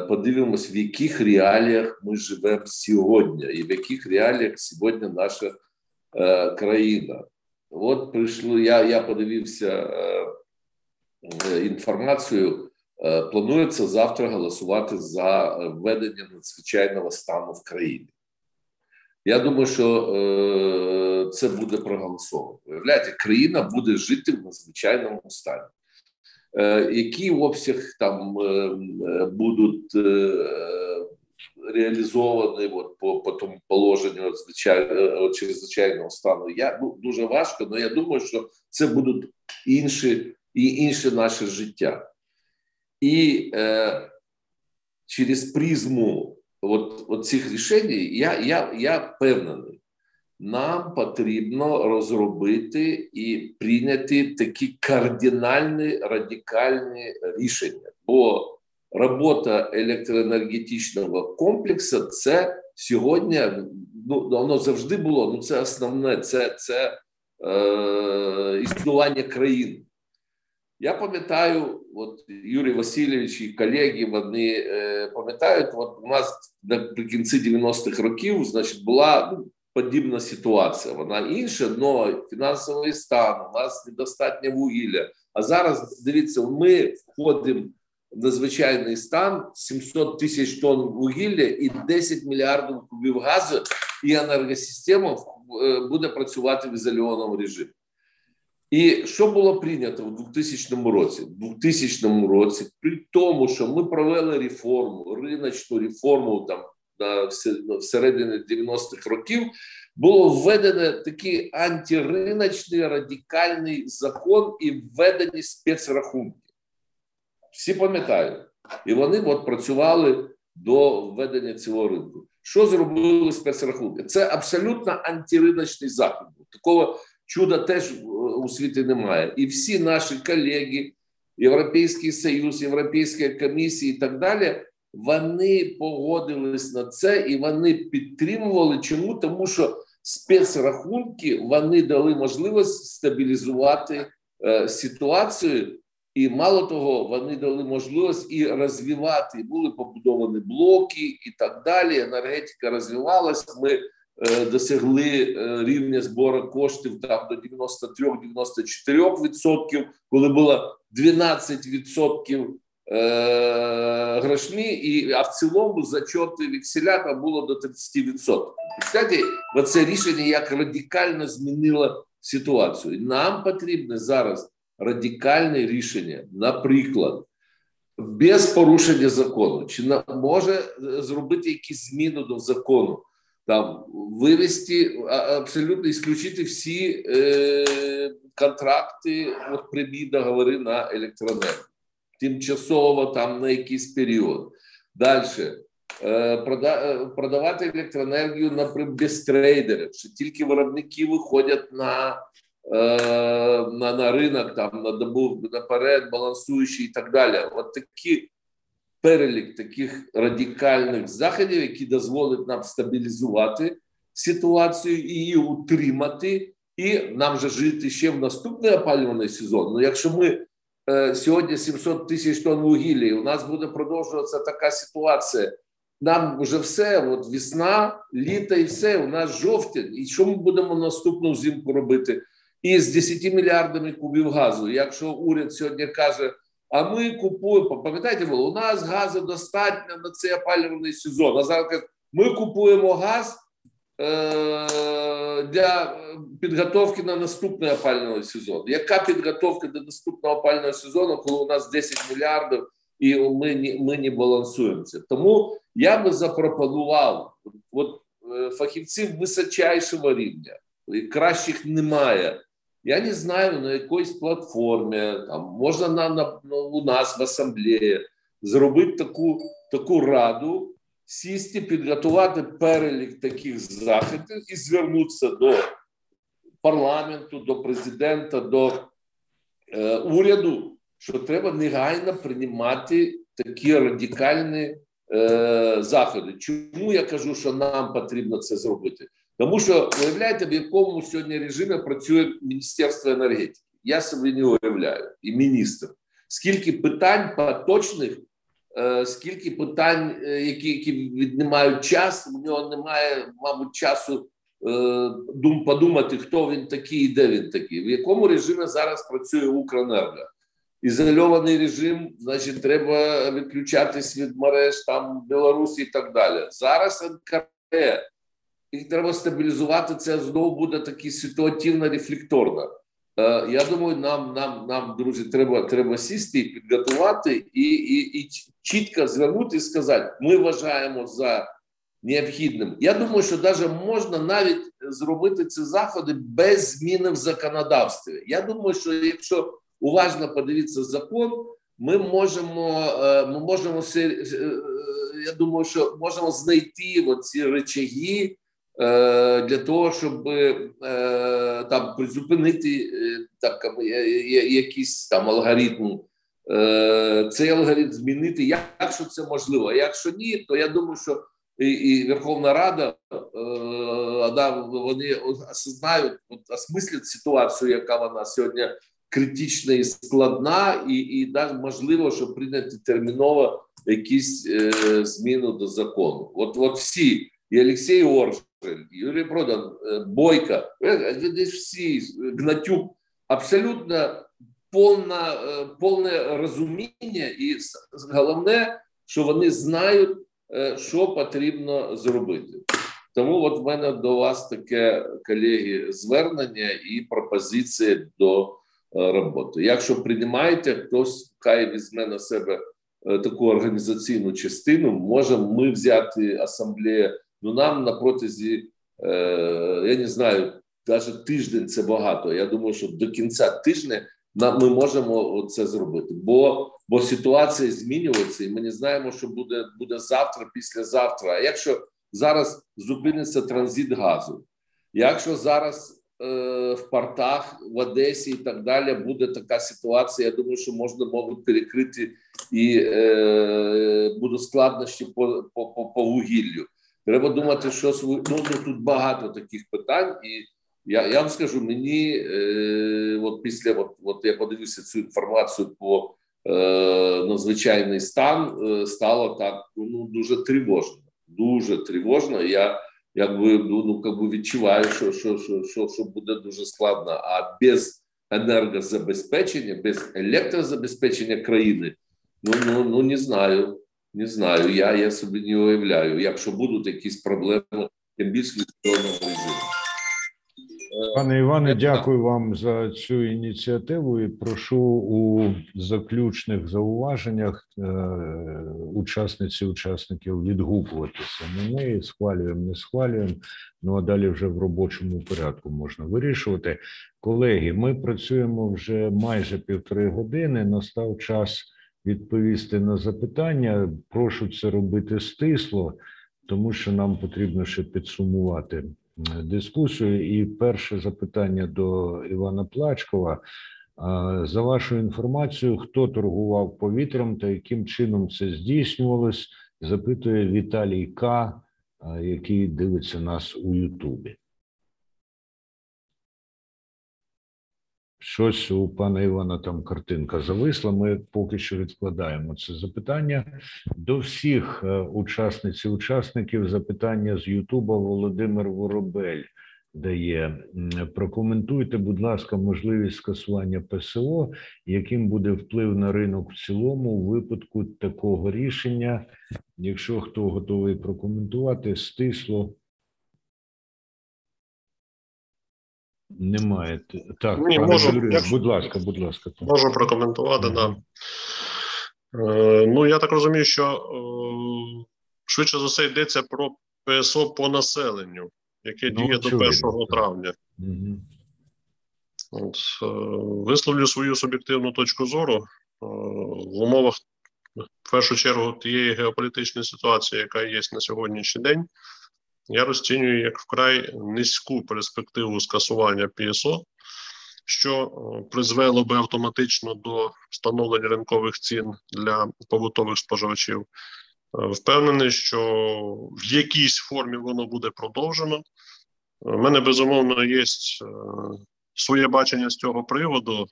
подивимось, в яких реаліях ми живемо сьогодні, і в яких реаліях сьогодні наша країна. От прийшло, я я подивився е, е, інформацію. Е, планується завтра голосувати за введення надзвичайного стану в країні. Я думаю, що е, це буде проголосовано. Виявляєте, країна буде жити в надзвичайному стані. Е, Який обсяг там е, будуть реалізований от, по по тому положенню звичайно чрезвичайного стану. Я ну, дуже важко, але я думаю, що це будуть інші і інше наше життя. І е, через призму от, от цих рішень я, я, я впевнений, нам потрібно розробити і прийняти такі кардинальні радикальні рішення. Бо робота електроенергетичного комплексу це сьогодні ну воно завжди було. Ну це основне, це це е, існування країни. Я пам'ятаю, от Юрій Васильович і колеги вони е, пам'ятають, от у нас наприкінці 90-х років, значить, була ну, подібна ситуація. Вона інша, але фінансовий стан, у нас недостатньо вугілля. А зараз дивіться, ми входимо в надзвичайний стан 700 тисяч тонн вугілля і 10 мільярдів кубів газу, і енергосистема е, буде працювати в ізольованому режимі. І що було прийнято в 2000 році? В 2000 році, при тому, що ми провели реформу, риночну реформу там на всередині 90-х років, було введено такий антириночний радикальний закон і введені спецрахунки всі пам'ятають, і вони от працювали до введення цього ринку. Що зробили спецрахунки? Це абсолютно антириночний захід. Такого чуда теж у світі немає. І всі наші колеги, Європейський Союз, Європейська комісія і так далі. Вони погодились на це і вони підтримували. Чому? Тому що спецрахунки вони дали можливість стабілізувати е, ситуацію і мало того, вони дали можливість і розвивати. Були побудовані блоки і так далі. Енергетика розвивалась. Ми е, досягли е, рівня збору коштів там до 93-94%, коли було 12% е, грошми, і, а в цілому зачоти векселя там було до 30%. Кстати, це рішення як радикально змінило ситуацію. Нам потрібне зараз радикальне рішення, наприклад, без порушення закону, чи на, може зробити якісь зміни до закону, там вивести абсолютно ісключити всі е, контракти, от прямі договори на електроенергію, тимчасово там на якийсь період. Далі е, продавати електроенергію наприклад, без трейдерів, що тільки виробники виходять на Е, на на ринок, там на добу наперед, балансуючи і так далі. От такі перелік таких радикальних заходів, які дозволять нам стабілізувати ситуацію і її утримати, і нам же жити ще в наступний опалювальний сезон. Ну, якщо ми е, сьогодні 700 тисяч тонн вугілля, у нас буде продовжуватися така ситуація. Нам вже все, от весна, літо і все. У нас жовтень. І що ми будемо наступну взимку робити? із 10 мільярдами кубів газу. Якщо уряд сьогодні каже, а ми купуємо, пам'ятаєте, у нас газу достатньо на цей опалювальний сезон. А зараз ми купуємо газ е- для підготовки на наступний опалювальний сезон. Яка підготовка до наступного опалювального сезону, коли у нас 10 мільярдів і ми не, ми не балансуємося? Тому я би запропонував от, е, фахівців височайшого рівня. Кращих немає. Я не знаю, на якоїсь платформі, там можна на, на, на у нас в асамблеї зробити таку таку раду, сісти, підготувати перелік таких заходів і звернутися до парламенту, до президента, до е, уряду, що треба негайно приймати такі радикальні е, заходи. Чому я кажу, що нам потрібно це зробити? Тому що уявляєте, в якому сьогодні режимі працює Міністерство енергетики. Я собі не уявляю, і міністр. Скільки питань поточних, скільки питань, е, які які віднімають час, у нього немає, мабуть, часу е, дум подумати, хто він такий і де він такий, в якому режимі зараз працює Укренерго. Ізольований режим, значить, треба відключатись від мереж там Білорусі і так далі. Зараз НКР і треба стабілізувати це знову буде такі ситуативно рефлекторно. Е, я думаю, нам, нам, нам, друзі, треба треба сісти підготувати і і, і чітко звернути і сказати: ми вважаємо за необхідним. Я думаю, що навіть можна навіть зробити ці заходи без зміни в законодавстві. Я думаю, що якщо уважно подивитися закон, ми можемо, е, ми можемо е, я думаю, що можемо знайти ці речаги. Е, для того, щоб е, там призупинити е, так, якийсь там алгоритм, цей алгоритм змінити, якщо це можливо. Якщо ні, то я думаю, що і, і Верховна Рада да, вони осознають, осмислять ситуацію, яка вона сьогодні критична і складна, і і можливо, щоб прийняти терміново якісь е, зміни до закону. От, от всі і Олексій Орш. Юрій Продан, е, Бойко, десь всі, Гнатюк, абсолютно повна, е, повне розуміння, і головне, що вони знають, е, що потрібно зробити. Тому от в мене до вас таке колеги звернення і пропозиція до роботи. Якщо приймаєте, хтось хай візьме на себе таку організаційну частину, можемо ми взяти асамблею Ну нам на протязі, е, я не знаю, навіть тиждень це багато. Я думаю, що до кінця тижня ми можемо це зробити, бо бо ситуація змінюється, і ми не знаємо, що буде буде завтра, післязавтра. А якщо зараз зупиниться транзит газу, якщо зараз е, в портах в Одесі і так далі буде така ситуація, я думаю, що можна можуть перекрити і е, будуть складнощі по, по, по, по вугіллю. Треба думати, що ну, ну, тут багато таких питань, і я я вам скажу, мені е, от після от, от я подивився цю інформацію по е, надзвичайний стан, е, стало так ну дуже тривожно. Дуже тривожно. Я якби ну, ну якби відчуваю, що що, що, що, що буде дуже складно. А без енергозабезпечення, без електрозабезпечення країни. Ну ну ну не знаю. Не знаю. Я я собі не уявляю. Якщо будуть якісь проблеми, тим більше відповідного режиму. Пане Іване, дякую вам за цю ініціативу і прошу у заключних зауваженнях е, учасниці учасників відгукуватися на неї. Схвалюємо, не схвалюємо. Ну а далі вже в робочому порядку можна вирішувати. Колеги, ми працюємо вже майже півтори години. Настав час відповісти на запитання. Прошу це робити стисло, тому що нам потрібно ще підсумувати дискусію. І перше запитання до Івана Плачкова. За вашу інформацію, хто торгував повітрям та яким чином це здійснювалось, запитує Віталій К, який дивиться нас у Ютубі. Щось у пана Івана там картинка зависла. Ми поки що відкладаємо це запитання до всіх е, учасниць і учасників. Запитання з Ютуба Володимир Воробель дає. Прокоментуйте, будь ласка, можливість скасування ПСО, яким буде вплив на ринок в цілому у випадку такого рішення. Якщо хто готовий прокоментувати, стисло. Немає. Так, Ні, можу, Юрію, якщо- будь ласка, будь ласка. так. Можу прокоментувати, да. Е, ну, я так розумію, що е, швидше за все йдеться про ПСО по населенню, яке Ну, діє до 1 так. травня. Мгм. От, е, висловлю свою суб'єктивну точку зору е, в умовах, в першу чергу, тієї геополітичної ситуації, яка є на сьогоднішній день. Я розцінюю як вкрай низьку перспективу скасування ПСО, що е, призвело би автоматично до встановлення ринкових цін для побутових споживачів. Е, Впевнений, що в якійсь формі воно буде продовжено. У мене безумовно є е, своє бачення з цього приводу.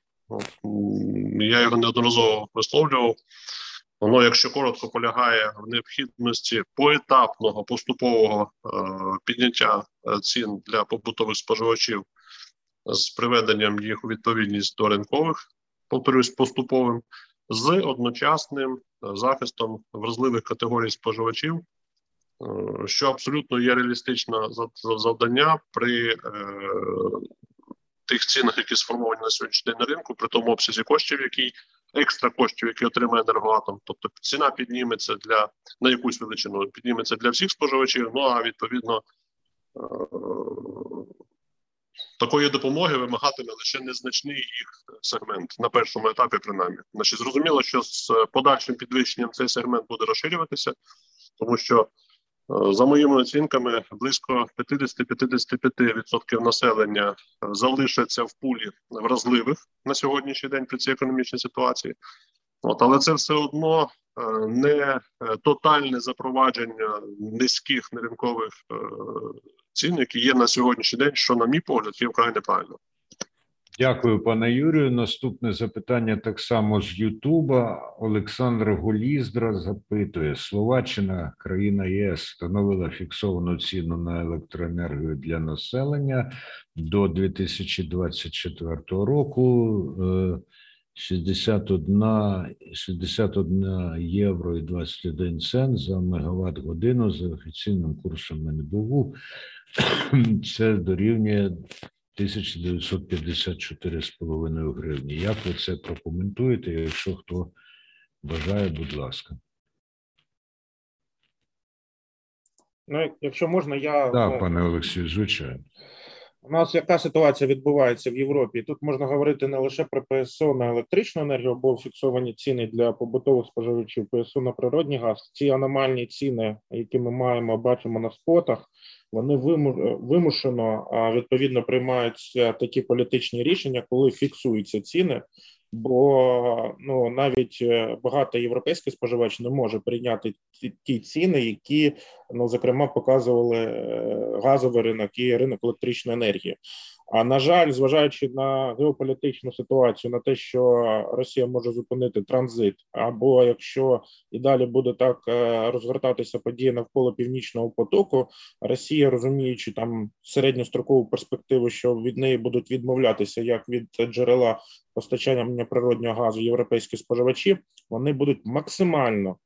Я його неодноразово висловлював. Воно, якщо коротко, полягає в необхідності поетапного поступового е, підняття е, цін для побутових споживачів з приведенням їх у відповідність до ринкових, повторюсь, поступовим, з одночасним е, захистом вразливих категорій споживачів, е, що абсолютно є реалістичне за- за- завдання при е, тих цінах, які сформовані на сьогоднішній день на ринку, при тому обсязі коштів, який екстра коштів, які отримає енергоатом. Тобто ціна підніметься для на якусь величину, підніметься для всіх споживачів. Ну а відповідно е, такої допомоги вимагатиме лише незначний їх сегмент на першому етапі, принаймні. Значить, зрозуміло, що з подальшим підвищенням цей сегмент буде розширюватися, тому що. За моїми оцінками, близько 50-55% населення залишаться в пулі вразливих на сьогоднішній день при цій економічній ситуації. От, але це все одно е, не е, тотальне запровадження низьких неринкових е, цін, які є на сьогоднішній день, що, на мій погляд, є вкрай неправильно. Дякую, пане Юрію. Наступне запитання так само з Ютуба. Олександр Голіздра запитує: Словаччина, країна ЄС, встановила фіксовану ціну на електроенергію для населення до 2024 року. Е, 61, 61 євро і 21 цент за мегаватт годину за офіційним курсом НБУ. Це дорівнює 1954,5 гривні. Як ви це прокоментуєте? Якщо хто бажає, будь ласка. Ну, якщо можна, я Так, ну, пане Олексію, звичайно. У нас яка ситуація відбувається в Європі? Тут можна говорити не лише про ПСО на електричну енергію або фіксовані ціни для побутових споживачів, ПСО на природний газ. Ці аномальні ціни, які ми маємо, бачимо на спотах, вони виму- вимушено відповідно приймаються такі політичні рішення, коли фіксуються ціни. Бо ну навіть е, багато європейських споживач не може прийняти ті, ті ціни, які ну зокрема показували е, газовий ринок і ринок електричної енергії. А на жаль, зважаючи на геополітичну ситуацію, на те, що Росія може зупинити транзит, або якщо і далі буде так е, розгортатися події навколо північного потоку, Росія розуміючи там середньострокову перспективу, що від неї будуть відмовлятися як від джерела постачання природнього газу європейські споживачі, вони будуть максимально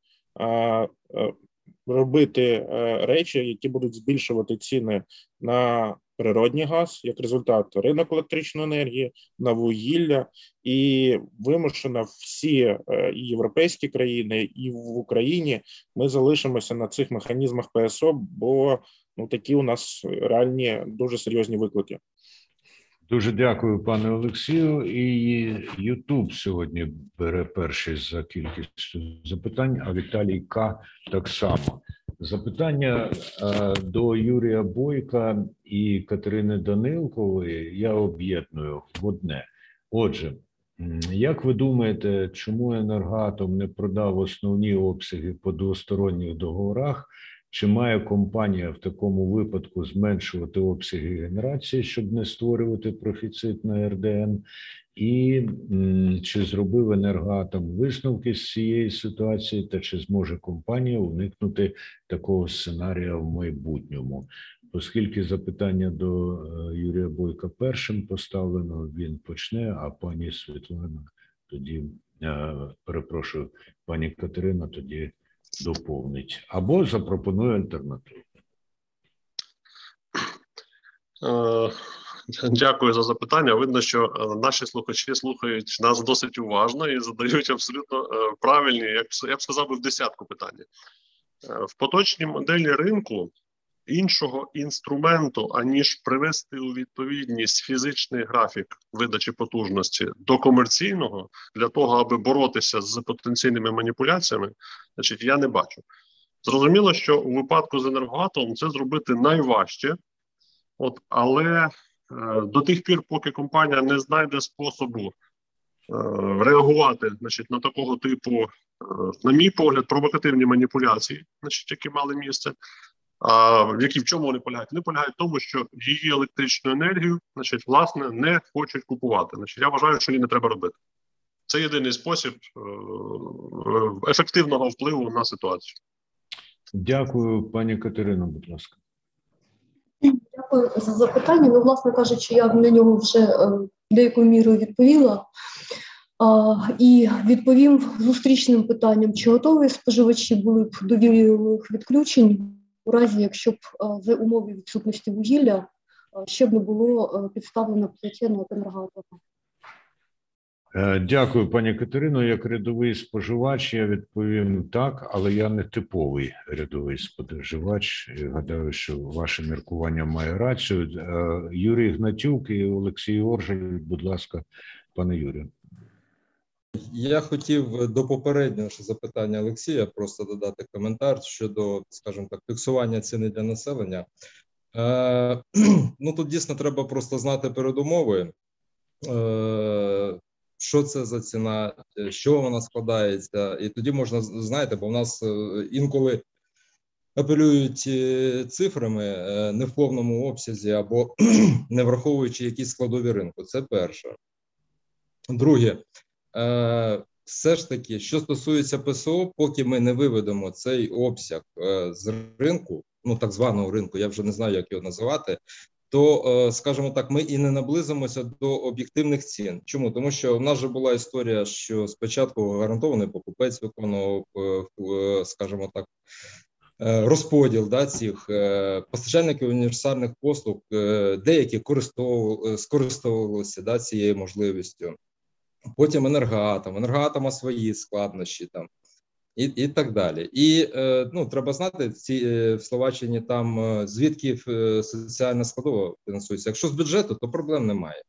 робити речі, які будуть збільшувати ціни на природний газ, як результат ринок електричної енергії, на вугілля, і вимушено всі е, європейські країни, і в Україні ми залишимося на цих механізмах ПСО, бо ну такі у нас реальні дуже серйозні виклики. Дуже дякую, пане Олексію. І Ютуб сьогодні бере перший за кількістю запитань. А Віталій К. так само. Запитання е, до Юрія Бойка і Катерини Данилкової я об'єдную в одне. Отже, як ви думаєте, чому енергатом не продав основні обсяги по двосторонніх договорах? Чи має компанія в такому випадку зменшувати обсяги генерації, щоб не створювати профіцит на РДН? І чи зробив енергоатом висновки з цієї ситуації, та чи зможе компанія уникнути такого сценарія в майбутньому? Оскільки запитання до е, Юрія Бойка першим поставлено, він почне. А пані Світлана тоді е, перепрошую, пані Катерина тоді доповнить або запропонує альтернативу. Е, <laughs> дякую за запитання. Видно, що е, наші слухачі слухають нас досить уважно і задають абсолютно е, правильні, як я б сказав, в десятку питання. В поточній моделі ринку іншого інструменту, аніж привести у відповідність фізичний графік видачі потужності до комерційного для того, аби боротися з потенційними маніпуляціями, значить, я не бачу. Зрозуміло, що у випадку з енергоатомом це зробити найважче, от але е, до тих пір, поки компанія не знайде способу е, реагувати значить, на такого типу, е, на мій погляд, провокативні маніпуляції, значить, які мали місце, а в які в чому вони полягають? Вони полягають в тому, що її електричну енергію, значить, власне, не хочуть купувати. Значить, я вважаю, що її не треба робити. Це єдиний спосіб е, ефективного впливу на ситуацію. Дякую, пані Катерино. Будь ласка. Дякую за запитання. Ну, власне кажучи, я на нього вже е, деякою мірою відповіла. І відповім зустрічним питанням: чи готові споживачі були б до вільних відключень? у разі, якщо б е, за умови відсутності вугілля е, ще б не було підставлено підставлено на енергоатома. Дякую, пані Катерино. Як рядовий споживач, я відповім так, але я не типовий рядовий споживач. Гадаю, що ваше міркування має рацію. Юрій Гнатюк і Олексій Оржель, будь ласка, пане Юрію. Я хотів до попереднього запитання Олексія просто додати коментар щодо, скажімо так, фіксування ціни для населення. Е, <clears throat> Ну тут дійсно треба просто знати передумови, е, що це за ціна, що вона складається, і тоді можна знаєте, бо в нас е, інколи апелюють е, цифрами е, не в повному обсязі або <clears throat> не враховуючи якісь складові ринку. Це перше. Друге, Е, все ж таки, що стосується ПСО, поки ми не виведемо цей обсяг е, з ринку, ну так званого ринку, я вже не знаю, як його називати. То, е, скажімо так, ми і не наблизимося до об'єктивних цін. Чому тому, що в нас же була історія, що спочатку гарантований покупець виконував, скажімо так, розподіл да, цих постачальників універсальних послуг, деякі скористовувалися да, цією можливістю потім енергоатом, енергоатома свої складнощі там. І і так далі, і е, ну треба знати ці е, в Словаччині там е, звідки соціальна складова фінансується. Якщо з бюджету, то проблем немає.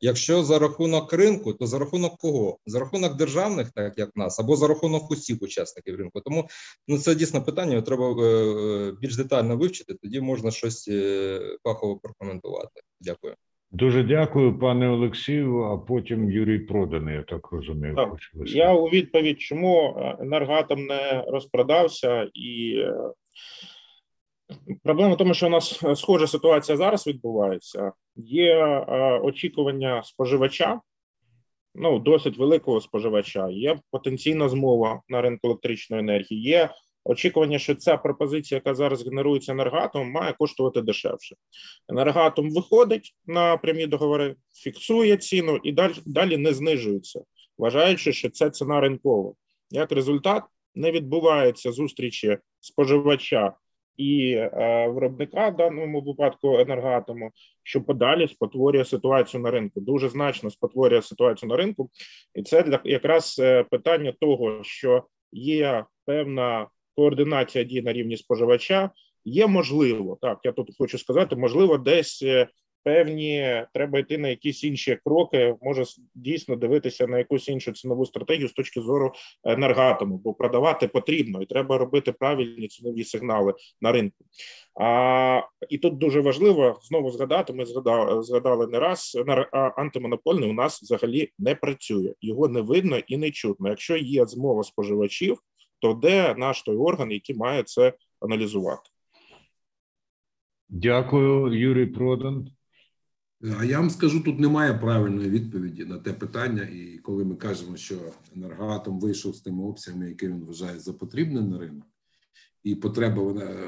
Якщо за рахунок ринку, то за рахунок кого? За рахунок державних, так як нас, або за рахунок усіх учасників ринку. Тому ну це дійсно питання. Треба більш детально вивчити. Тоді можна щось фахово прокоментувати. Дякую. Дуже дякую, пане Олексію. А потім Юрій Проданий, я так розумію. Так, я у відповідь, чому е, енергоатом не розпродався і Проблема в тому, що у нас схожа ситуація зараз відбувається. Є очікування споживача, ну досить великого споживача. Є потенційна змова на ринку електричної енергії. Є очікування, що ця пропозиція, яка зараз генерується енергатом, має коштувати дешевше. Енергатом виходить на прямі договори, фіксує ціну і далі, далі не знижується, вважаючи, що це ціна ринкова. Як результат, не відбувається зустрічі споживача і е, виробника в даному випадку енергатому, що подалі спотворює ситуацію на ринку. Дуже значно спотворює ситуацію на ринку, і це для якраз е, питання того, що є певна координація дій на рівні споживача. Є можливо, так я тут хочу сказати, можливо, десь е, певні треба йти на якісь інші кроки. Може дійсно дивитися на якусь іншу цінову стратегію з точки зору енергатому, бо продавати потрібно і треба робити правильні цінові сигнали на ринку. А і тут дуже важливо знову згадати. Ми згадали згадали не раз антимонопольний у нас взагалі не працює, його не видно і не чутно. Якщо є змова споживачів, то де наш той орган, який має це аналізувати? Дякую, Юрій Продан. А я вам скажу, тут немає правильної відповіді на те питання. І коли ми кажемо, що енергоатом вийшов з тими обсягами, які він вважає за потрібне на ринок, і потреба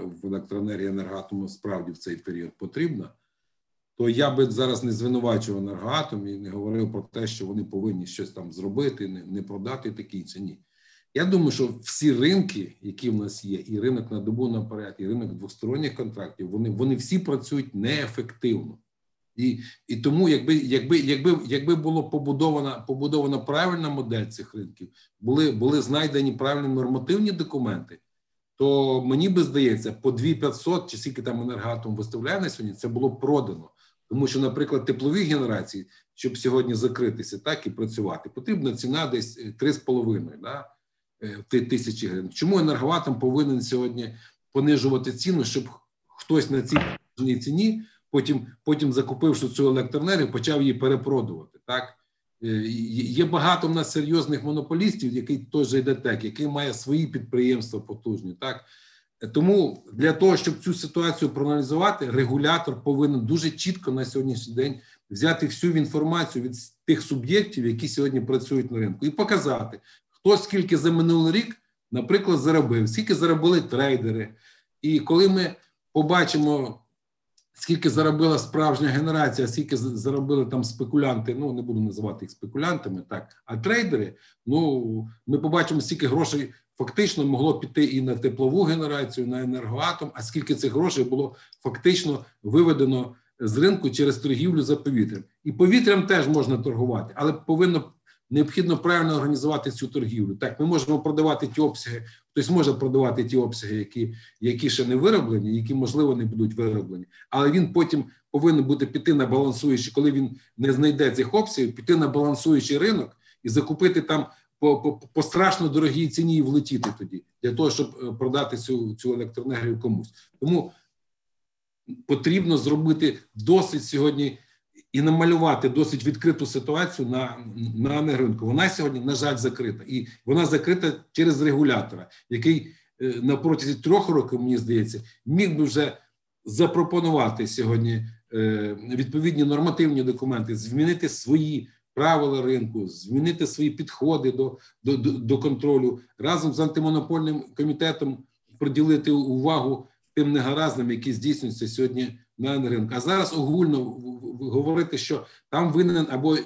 в електроенергії енергоатому справді в цей період потрібна, то я би зараз не звинувачував енергоатом і не говорив про те, що вони повинні щось там зробити, не, не продати такі чи ні. Я думаю, що всі ринки, які в нас є, і ринок на добу наперед, і ринок двосторонніх контрактів, вони вони всі працюють неефективно. І і тому, якби якби, якби, якби було побудована побудована правильна модель цих ринків, були були знайдені правильні нормативні документи, то мені би здається, по 2500 чи скільки там енергатом виставляє на сьогодні, це було продано. Тому що, наприклад, теплові генерації, щоб сьогодні закритися, так і працювати, потрібна ціна десь 3,5 да, е, тисячі гривень. Чому енергоатом повинен сьогодні понижувати ціну, щоб хтось на цій ціні потім, потім закупивши цю електроенергію, почав її перепродувати. Так е, є багато в нас серйозних монополістів, який той же ДТЕК, який має свої підприємства потужні. Так тому для того, щоб цю ситуацію проаналізувати, регулятор повинен дуже чітко на сьогоднішній день взяти всю інформацію від тих суб'єктів, які сьогодні працюють на ринку, і показати, хто скільки за минулий рік, наприклад, заробив, скільки заробили трейдери. І коли ми побачимо скільки заробила справжня генерація, скільки заробили там спекулянти. Ну не буду називати їх спекулянтами, так а трейдери. Ну ми побачимо, скільки грошей фактично могло піти і на теплову генерацію, на енергоатом. А скільки цих грошей було фактично виведено з ринку через торгівлю за повітрям, і повітрям теж можна торгувати, але повинно необхідно правильно організувати цю торгівлю. Так, ми можемо продавати ті обсяги, хтось може продавати ті обсяги, які які ще не вироблені, які можливо не будуть вироблені, але він потім повинен бути піти на балансуючий, коли він не знайде цих обсягів, піти на балансуючий ринок і закупити там по по, по страшно дорогій ціні і влетіти тоді для того, щоб е, продати цю цю електроенергію комусь. Тому потрібно зробити досить сьогодні і намалювати досить відкриту ситуацію на на ринку. Вона сьогодні, на жаль, закрита, і вона закрита через регулятора, який е, на протязі трьох років, мені здається, міг би вже запропонувати сьогодні е, відповідні нормативні документи, змінити свої правила ринку, змінити свої підходи до, до, до контролю разом з антимонопольним комітетом приділити увагу тим негаразним, які здійснюються сьогодні на ринку. А зараз огульно говорити, що там винен або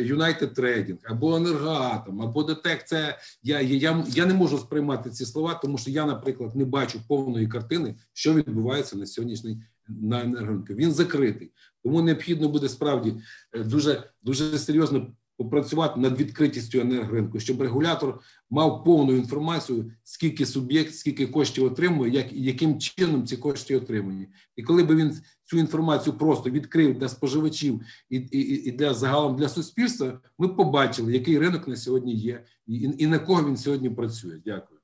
United Trading, або енергоатом, або ДТЕК. Це я я, я не можу сприймати ці слова, тому що я, наприклад, не бачу повної картини, що відбувається на сьогоднішній на енергоринку. Він закритий, тому необхідно буде справді е, дуже дуже серйозно попрацювати над відкритістю енергоринку, щоб регулятор мав повну інформацію, скільки суб'єкт, скільки коштів отримує, як яким чином ці кошти отримані. І коли би він цю інформацію просто відкрив для споживачів і і, і для загалом для суспільства, ми б побачили, який ринок на сьогодні є, і, і на кого він сьогодні працює. Дякую.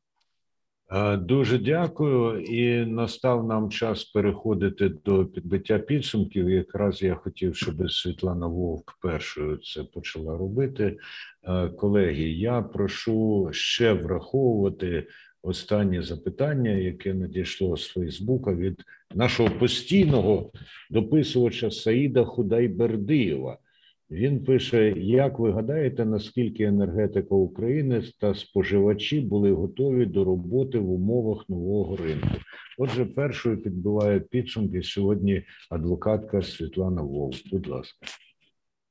Дуже дякую, і настав нам час переходити до підбиття підсумків. Якраз я хотів, щоб Світлана Вовк першою це почала робити. Колеги, я прошу ще враховувати останнє запитання, яке надійшло з Фейсбука від нашого постійного дописувача Саїда Худайбердиєва. Він пише: як ви гадаєте, наскільки енергетика України та споживачі були готові до роботи в умовах нового ринку? Отже, першою підбиває підсумки сьогодні адвокатка Світлана Вовк. Будь ласка.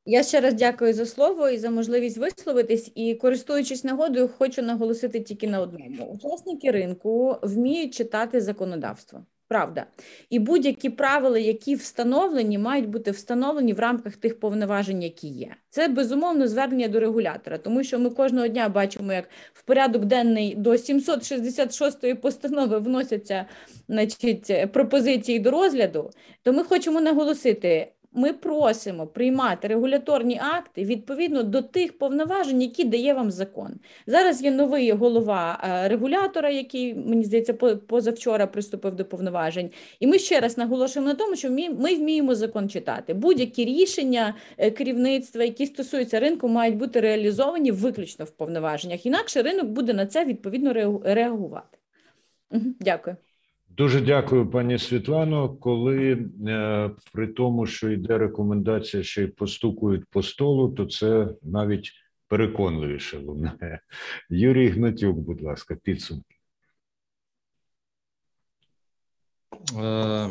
Я ще раз дякую за слово і за можливість висловитись. І користуючись нагодою, хочу наголосити тільки на одному: учасники ринку вміють читати законодавство. Правда, і будь-які правила, які встановлені, мають бути встановлені в рамках тих повноважень, які є. Це безумовно звернення до регулятора, тому що ми кожного дня бачимо, як в порядок денний до 766-ї постанови вносяться значить, пропозиції до розгляду. То ми хочемо наголосити ми просимо приймати регуляторні акти відповідно до тих повноважень, які дає вам закон. Зараз є новий голова е, регулятора, який мені здається, позавчора приступив до повноважень. І ми ще раз наголошуємо на тому, що ми вміємо закон читати. Будь-які рішення е, керівництва, які стосуються ринку, мають бути реалізовані виключно в повноваженнях. Інакше ринок буде на це відповідно реагувати. Дякую. Дуже дякую, пані Світлано. Коли е, при тому, що йде рекомендація, що й постукують по столу, то це навіть переконливіше лунає. Юрій Гнатюк, будь ласка, підсумки. Е,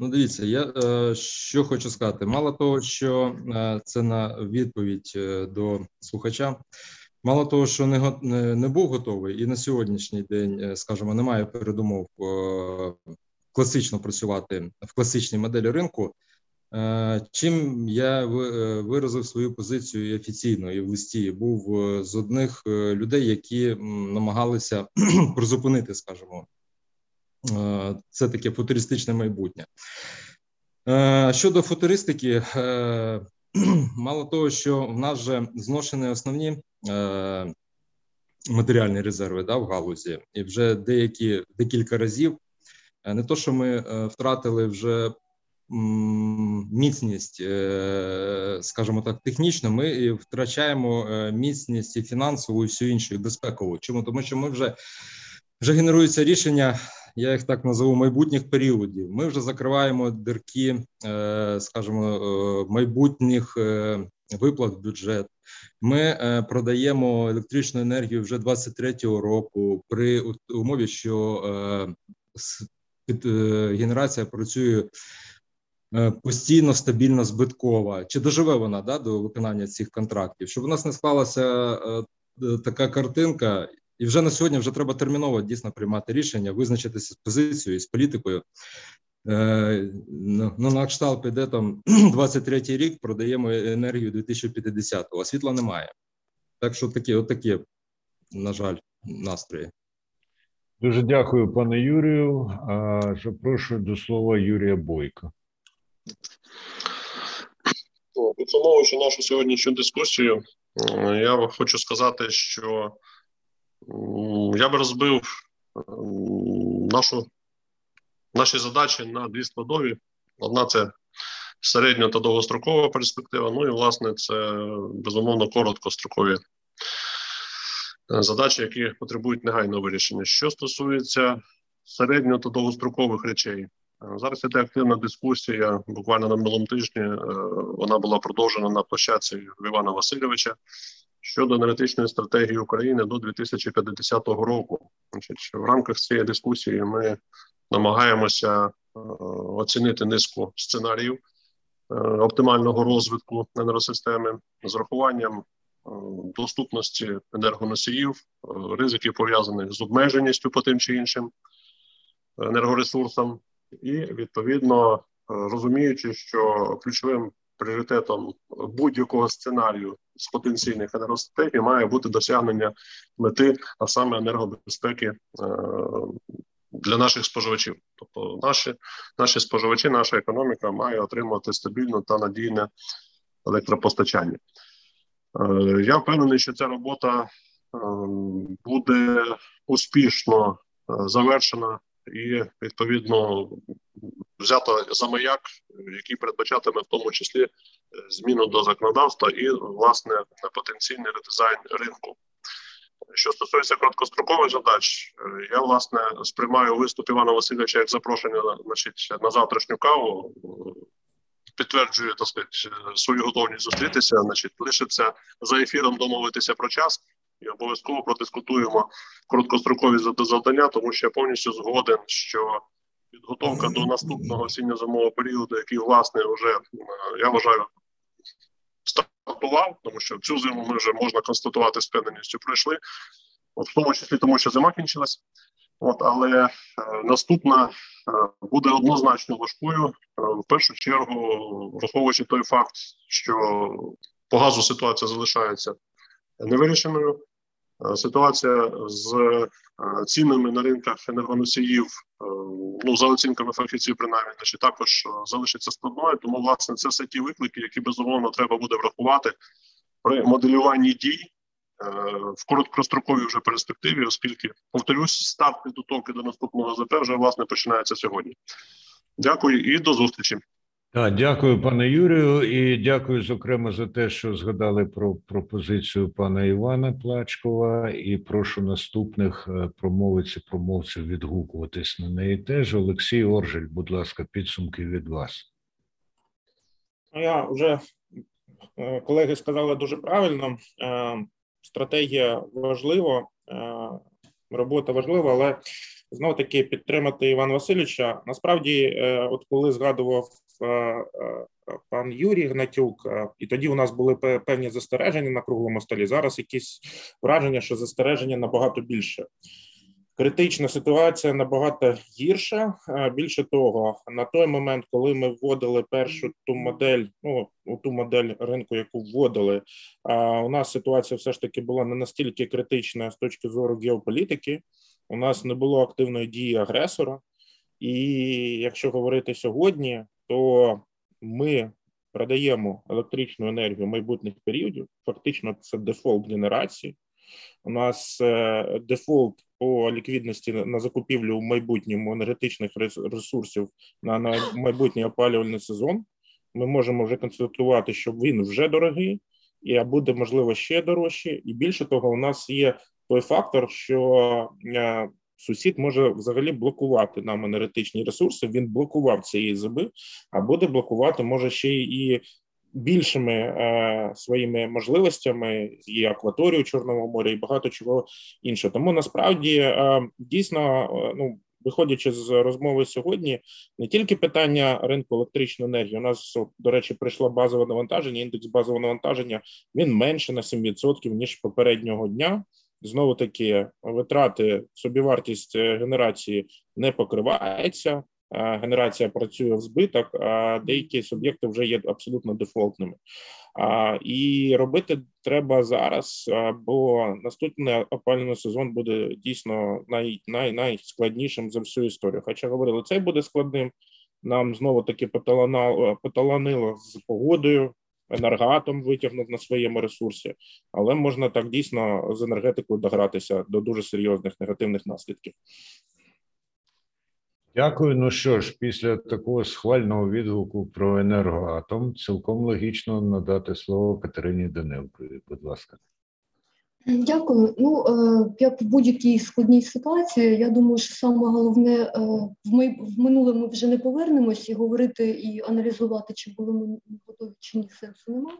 ну, дивіться, я е, що хочу сказати. Мало того, що це на відповідь до слухача. Мало того, що не не був готовий, і на сьогоднішній день, е, скажімо, немає передумов е, класично працювати в класичній моделі ринку. Е, чим я виразив свою позицію офіційно і в листі був з одних людей, які намагалися <clears throat> призупинити, скажімо, це таке футуристичне майбутнє. Щодо футуристики, <clears throat> мало того, що в нас вже зношені основні матеріальні резерви да, в галузі, і вже деякі декілька разів е, не то, що ми е, втратили вже міцність, скажімо так, технічно, ми втрачаємо міцність і фінансову, і всю іншу і безпекову. Чому тому, що ми вже вже генеруються рішення, я їх так назову майбутніх періодів. Ми вже закриваємо дирки, скажімо, майбутніх виплат в бюджет. Ми е, продаємо електричну енергію вже 23-го року при умові, що е, е, генерація працює постійно стабільно збиткова. Чи доживе вона да, до виконання цих контрактів? Щоб у нас не склалася така картинка. І вже на сьогодні вже треба терміново дійсно приймати рішення, визначитися з позицією з політикою, Е, ну, на кшталт піде там <clears throat> 23-й рік, продаємо енергію 2050-го, а світла немає. Так що такі, от такі, на жаль, настрої. Дуже дякую, пане Юрію. Запрошую до слова Юрія Бойко. Підсумовуючи нашу сьогоднішню дискусію, я хочу сказати, що я би розбив нашу Наші задачі на дві складові. Одна це середньо та довгострокова перспектива. Ну і власне це безумовно короткострокові е, задачі, які потребують негайного вирішення. Що стосується середньо та довгострокових речей, е, зараз іде активна дискусія. Буквально на минулому тижні е, вона була продовжена на площадці Івана Васильовича щодо енергетичної стратегії України до 2050 року. Значить, в рамках цієї дискусії ми намагаємося е, оцінити низку сценаріїв е, оптимального розвитку енергосистеми з урахуванням е, доступності енергоносіїв, ризиків пов'язаних з обмеженістю по тим чи іншим енергоресурсам, і відповідно розуміючи, що ключовим пріоритетом будь-якого сценарію з потенційних енергостратегій має бути досягнення мети, а саме енергобезпеки для наших споживачів. Тобто, наші наші споживачі, наша економіка має отримувати стабільне та надійне електропостачання. Е, я впевнений, що ця робота е, буде успішно е, завершена і відповідно взято за маяк, який передбачатиме в тому числі зміну до законодавства і власне потенційний редизайн ринку Що стосується короткострокових задач, я власне сприймаю виступ Івана Васильовича як запрошення значить, на завтрашню каву. Підтверджую так сказати, свою готовність зустрітися. Значить, лишиться за ефіром домовитися про час і обов'язково продискутуємо короткострокові завдання, тому що я повністю згоден, що підготовка до наступного осінньо-зимового періоду, який власне вже я вважаю стартував, тому що цю зиму ми вже можна констатувати з певненістю пройшли, от, в тому числі тому, що зима кінчилась. От, але е, наступна е, буде однозначно важкою е, в першу чергу, враховуючи той факт, що по газу ситуація залишається невирішеною. Е, ситуація з е, цінами на ринках енергоносіїв, е, ну за оцінками фахівців, принаймні, значить, також залишиться складною. Тому, власне, це все ті виклики, які безумовно треба буде врахувати при моделюванні дій в короткостроковій вже перспективі, оскільки повторюсь, старт підготовки до наступного ЗП вже власне починається сьогодні. Дякую і до зустрічі. Так, дякую, пане Юрію, і дякую, зокрема, за те, що згадали про пропозицію пана Івана Плачкова. І прошу наступних е, промовиць і промовців відгукуватись на неї. Теж Олексій Оржель, будь ласка, підсумки від вас. Ну, я вже е, колеги сказали дуже правильно. Е, стратегія важлива, робота важлива, але знов таки підтримати Івана Васильовича. Насправді, от коли згадував пан Юрій Гнатюк, е, і тоді у нас були певні застереження на круглому столі. Зараз якісь враження, що застереження набагато більше. Критична ситуація набагато гірша. Більше того, на той момент, коли ми вводили першу ту модель, ну ту модель ринку, яку вводили, у нас ситуація все ж таки була не настільки критична з точки зору геополітики. У нас не було активної дії агресора, і якщо говорити сьогодні, то ми продаємо електричну енергію майбутніх періодів. Фактично, це дефолт генерації. У нас е, дефолт по ліквідності на закупівлю в майбутньому енергетичних ресурсів на, на майбутній опалювальний сезон. Ми можемо вже констатувати, що він вже дорогий, і буде можливо ще дорожче. І більше того, у нас є той фактор, що е, сусід може взагалі блокувати нам енергетичні ресурси. Він блокував цієї зиби, а буде блокувати може ще і більшими е, своїми можливостями і акваторію Чорного моря, і багато чого іншого. Тому насправді е, дійсно е, ну. Виходячи з розмови сьогодні, не тільки питання ринку електричної енергії. У нас до речі прийшло базове навантаження. Індекс базового навантаження він менше на 7% ніж попереднього дня знову таки витрати, собівартість е, генерації не покривається. Генерація працює в збиток, а деякі суб'єкти вже є абсолютно дефолтними. І робити треба зараз, бо наступний опалювальний сезон буде дійсно най, най, найскладнішим за всю історію. Хоча говорили, цей буде складним. Нам знову таки поталанило з погодою енергоатом витягнув на своєму ресурсі, але можна так дійсно з енергетикою догратися до дуже серйозних негативних наслідків. Дякую. Ну що ж, після такого схвального відгуку про енергоатом цілком логічно надати слово Катерині Данилкові. Будь ласка. Дякую. Ну е, як в будь-якій складній ситуації, я думаю, що саме головне е, в минуле ми вже не повернемось і говорити і аналізувати, чи були ми готові, чи ні сенсу немає.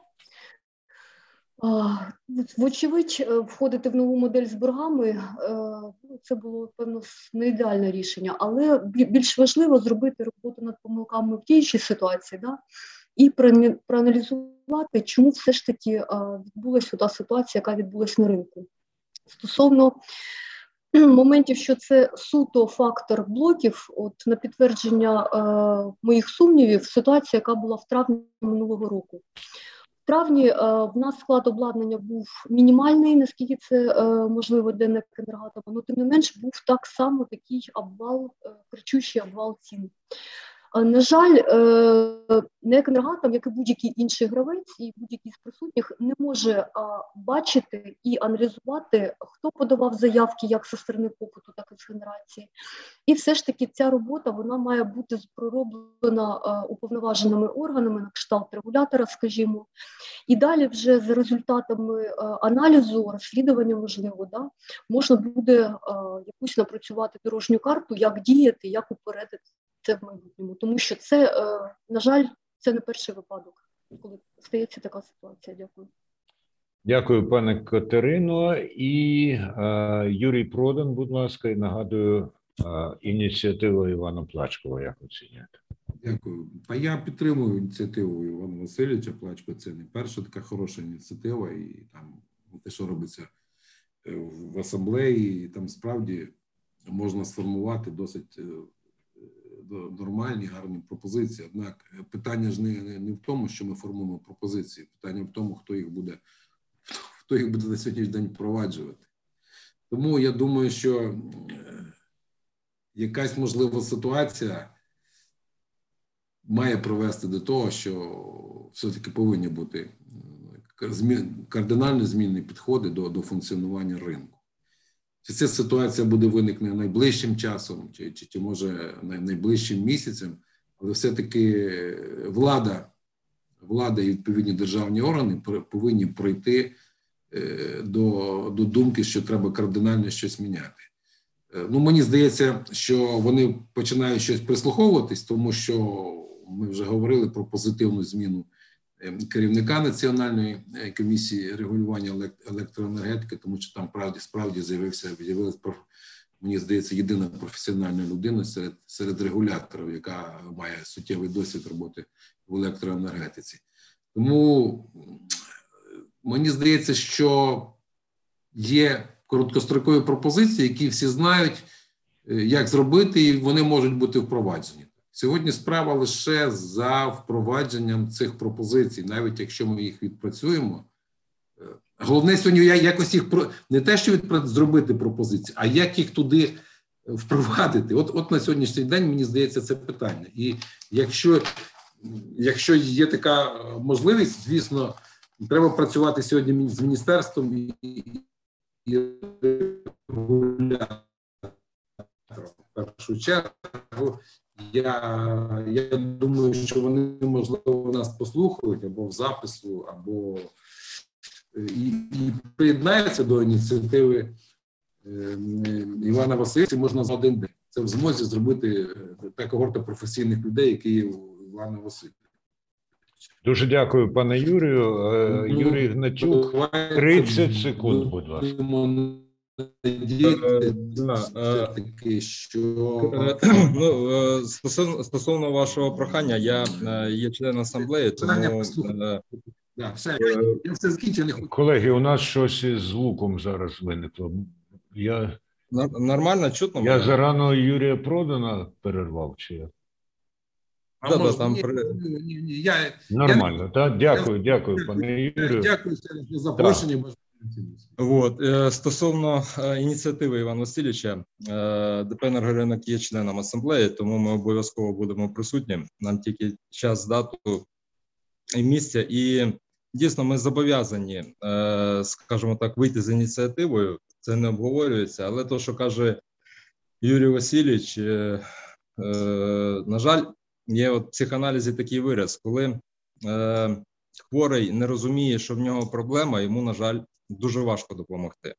Вочевидь, е, входити в нову модель з боргами ну, це було певно не ідеальне рішення, але більш важливо зробити роботу над помилками в діючій ситуації. Да? і проаналізувати, чому все ж таки відбулася та ситуація, яка відбулася на ринку. Стосовно моментів, що це суто фактор блоків, от на підтвердження е, моїх сумнівів, ситуація, яка була в травні минулого року. В травні е, в нас склад обладнання був мінімальний, наскільки це е, можливо для енергатома, але тим не менш був так само такий обвал, кричущий обвал цін. На жаль, НЕК «Енергатом», як і будь-який інший гравець, і будь-який з присутніх не може бачити і аналізувати, хто подавав заявки як зі сторони попиту, так і з генерації. І все ж таки ця робота вона має бути пророблена уповноваженими органами на кшталт регулятора, скажімо, і далі вже за результатами аналізу, розслідування можливо, да, можна буде якусь напрацювати дорожню карту, як діяти, як упередити це в майбутньому, тому що це, е, на жаль, це не перший випадок, коли стається така ситуація. Дякую. Дякую, пане Катерино. І е, Юрій Продан, будь ласка, і нагадую е, ініціативу Івана Плачкова. Як оціняти? Дякую. А я підтримую ініціативу Івана Васильовича Плачко. Це не перша така хороша ініціатива, і там те, що робиться е, в асамблеї, там справді можна сформувати досить е, нормальні, гарні пропозиції. Однак питання ж не, не в тому, що ми формуємо пропозиції, питання в тому, хто їх буде, хто їх буде на сьогоднішній день впроваджувати. Тому я думаю, що якась можлива ситуація має привести до того, що все-таки повинні бути кардинально змінні підходи до, до функціонування ринку. Чи ця ситуація буде виникне найближчим часом, чи, чи, чи може найближчим місяцем, але все-таки влада, влада і відповідні державні органи повинні пройти е, до, до думки, що треба кардинально щось міняти. Е, ну, мені здається, що вони починають щось прислуховуватись, тому що ми вже говорили про позитивну зміну керівника національної е, комісії регулювання електроенергетики, тому що там правді справді з'явився з'явилась мені здається єдина професіональна людина серед серед регуляторів, яка має суттєвий досвід роботи в електроенергетиці. Тому мені здається, що є короткострокові пропозиції, які всі знають, е, як зробити, і вони можуть бути впроваджені. Сьогодні справа лише за впровадженням цих пропозицій, навіть якщо ми їх відпрацюємо. Е, головне сьогодні якось їх не те, що відпра... зробити пропозиції, а як їх туди впровадити. От от на сьогоднішній день мені здається це питання. І якщо якщо є така можливість, звісно, треба працювати сьогодні з міністерством і, і в першу чергу я я думаю, що вони можливо нас послухають або в запису, або і, і приєднаються до ініціативи е, Івана Васильовича можна за один день. Це в змозі зробити е, та когорта професійних людей, які є у Івана Васильовича. Дуже дякую, пане Юрію. Е, ну, Юрій Гнатюк, 30 секунд, будь ласка. Е, таки, що <clears throat> ну, стосовно стосовно вашого прохання, я є член асамблеї, тому да, все, я все закінчив. колеги. У нас щось із звуком зараз виникло. Я нормально чутно. Я мене? зарано Юрія Продана перервав чи я? А да, може, там ні, ні, ні, я, Нормально, я, так? Дякую, дякую, пане Юрію. Дякую за запрошення. От е, стосовно е, ініціативи Івана Васильовича, е, ДП «Енергоринок» є членом асамблеї, тому ми обов'язково будемо присутні. Нам тільки час, дату і місця, і дійсно ми зобов'язані, скажімо так, вийти з ініціативою. Це не обговорюється, але то, що каже Юрій Васильович, на жаль, є от в психоаналізі такий вираз, коли хворий не розуміє, що в нього проблема, йому на жаль дуже важко допомогти.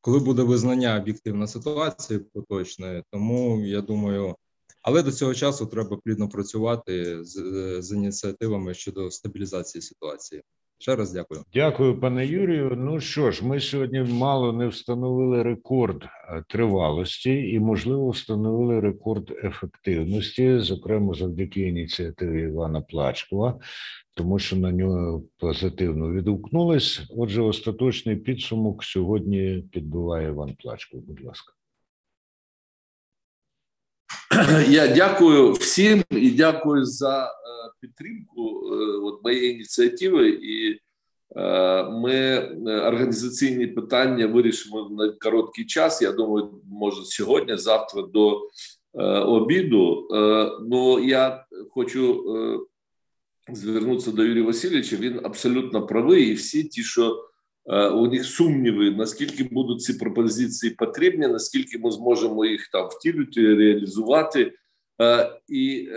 Коли буде визнання об'єктивної ситуації поточної, тому я думаю, але до цього часу треба плідно працювати з, з ініціативами щодо стабілізації ситуації. Ще раз дякую. Дякую, пане Юрію. Ну що ж, ми сьогодні мало не встановили рекорд е, тривалості і, можливо, встановили рекорд ефективності, зокрема завдяки ініціативі Івана Плачкова, тому що на нього позитивно відгукнулись. Отже, остаточний підсумок сьогодні підбиває Іван Плачков. Будь ласка. <clears throat> Я дякую всім і дякую за е, підтримку е, от моєї ініціативи, і е, ми організаційні питання вирішимо на короткий час. Я думаю, може сьогодні, завтра до обіду. Ну я хочу звернутися до Юрія Васильовича. Він абсолютно правий, і всі ті, що у них сумніви, наскільки будуть ці пропозиції потрібні, наскільки ми зможемо їх там втілювати, реалізувати. І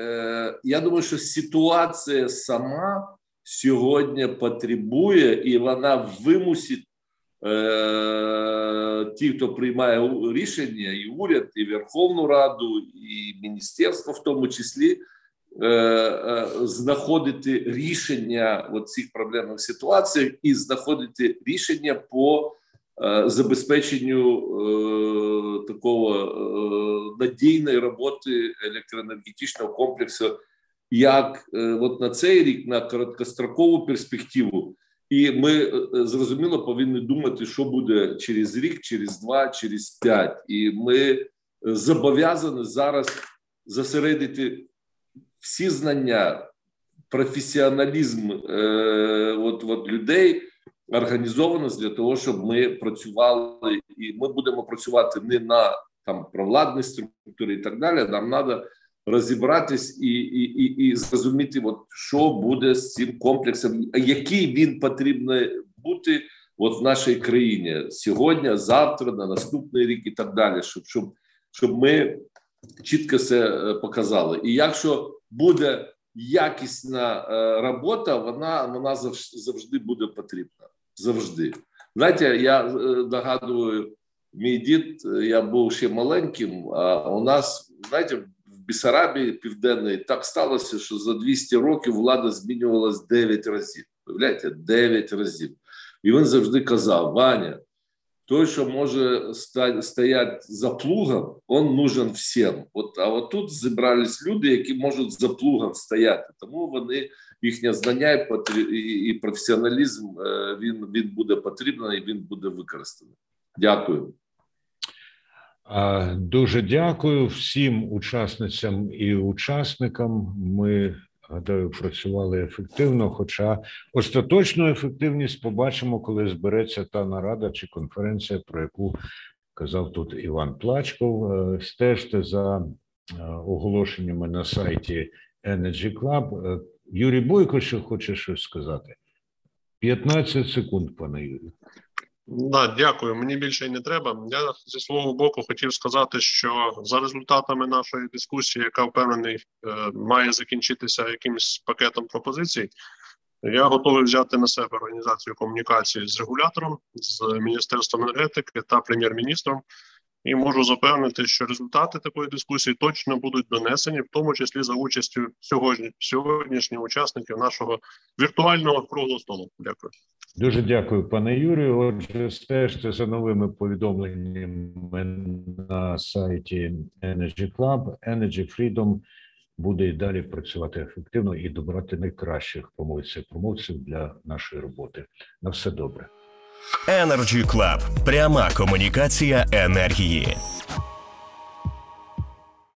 я думаю, що ситуація сама сьогодні потребує, і вона вимусить е, ті, хто приймає рішення, і уряд, і Верховну Раду, і міністерство, в тому числі, е, е, знаходити рішення в цих проблемних ситуаціях і знаходити рішення по е, забезпеченню е, такого е, надійної роботи електроенергетичного комплексу як е, от на цей рік, на короткострокову перспективу, і ми е, е, зрозуміло повинні думати, що буде через рік, через два, через п'ять. І ми зобов'язані зараз зосередити всі знання, професіоналізм от, от людей. Організованість для того, щоб ми працювали, і ми будемо працювати не на там провладні структури і так далі. Нам треба розібратись і і, і, і зрозуміти, от, що буде з цим комплексом, який він потрібно бути от в нашій країні сьогодні, завтра, на наступний рік і так далі, щоб щоб, щоб ми чітко це е, показали. І якщо буде якісна е, робота, вона вона завжди буде потрібна. Завжди. Знаєте, я е, нагадую, мій дід, я був ще маленьким, а у нас, знаєте, Бісарабії Південної так сталося, що за 200 років влада змінювалась 9 разів. Уявляєте, 9 разів. І він завжди казав: Ваня, той, що може стояти за плугом, він нужен всім. От, а от тут зібрались люди, які можуть за плугом стояти. Тому вони їхнє знання і професіоналізм е, він, він буде потрібен і він буде використаний. Дякую. Дуже дякую всім учасницям і учасникам. Ми гадаю, працювали ефективно. Хоча остаточну ефективність побачимо, коли збереться та нарада чи конференція, про яку казав тут Іван Плачков. Е, стежте за е, оголошеннями на сайті Energy Club. Е, Юрій Бойко, що хоче щось сказати. 15 секунд, пане Юрію. Да, дякую. Мені більше й не треба. Я зі свого боку хотів сказати, що за результатами нашої дискусії, яка впевнений, е, має закінчитися якимось пакетом пропозицій. Я готовий взяти на себе організацію комунікації з регулятором, з міністерством енергетики та прем'єр-міністром, і можу запевнити, що результати такої дискусії точно будуть донесені, в тому числі за участю сьогодні сьогоднішніх учасників нашого віртуального круглого столу. Дякую. Дуже дякую, пане Юрію. Отже, стежте за новими повідомленнями на сайті Energy Club. Energy Freedom буде і далі працювати ефективно і добрати найкращих промовців промовців для нашої роботи. На все добре. Energy Club. пряма комунікація енергії.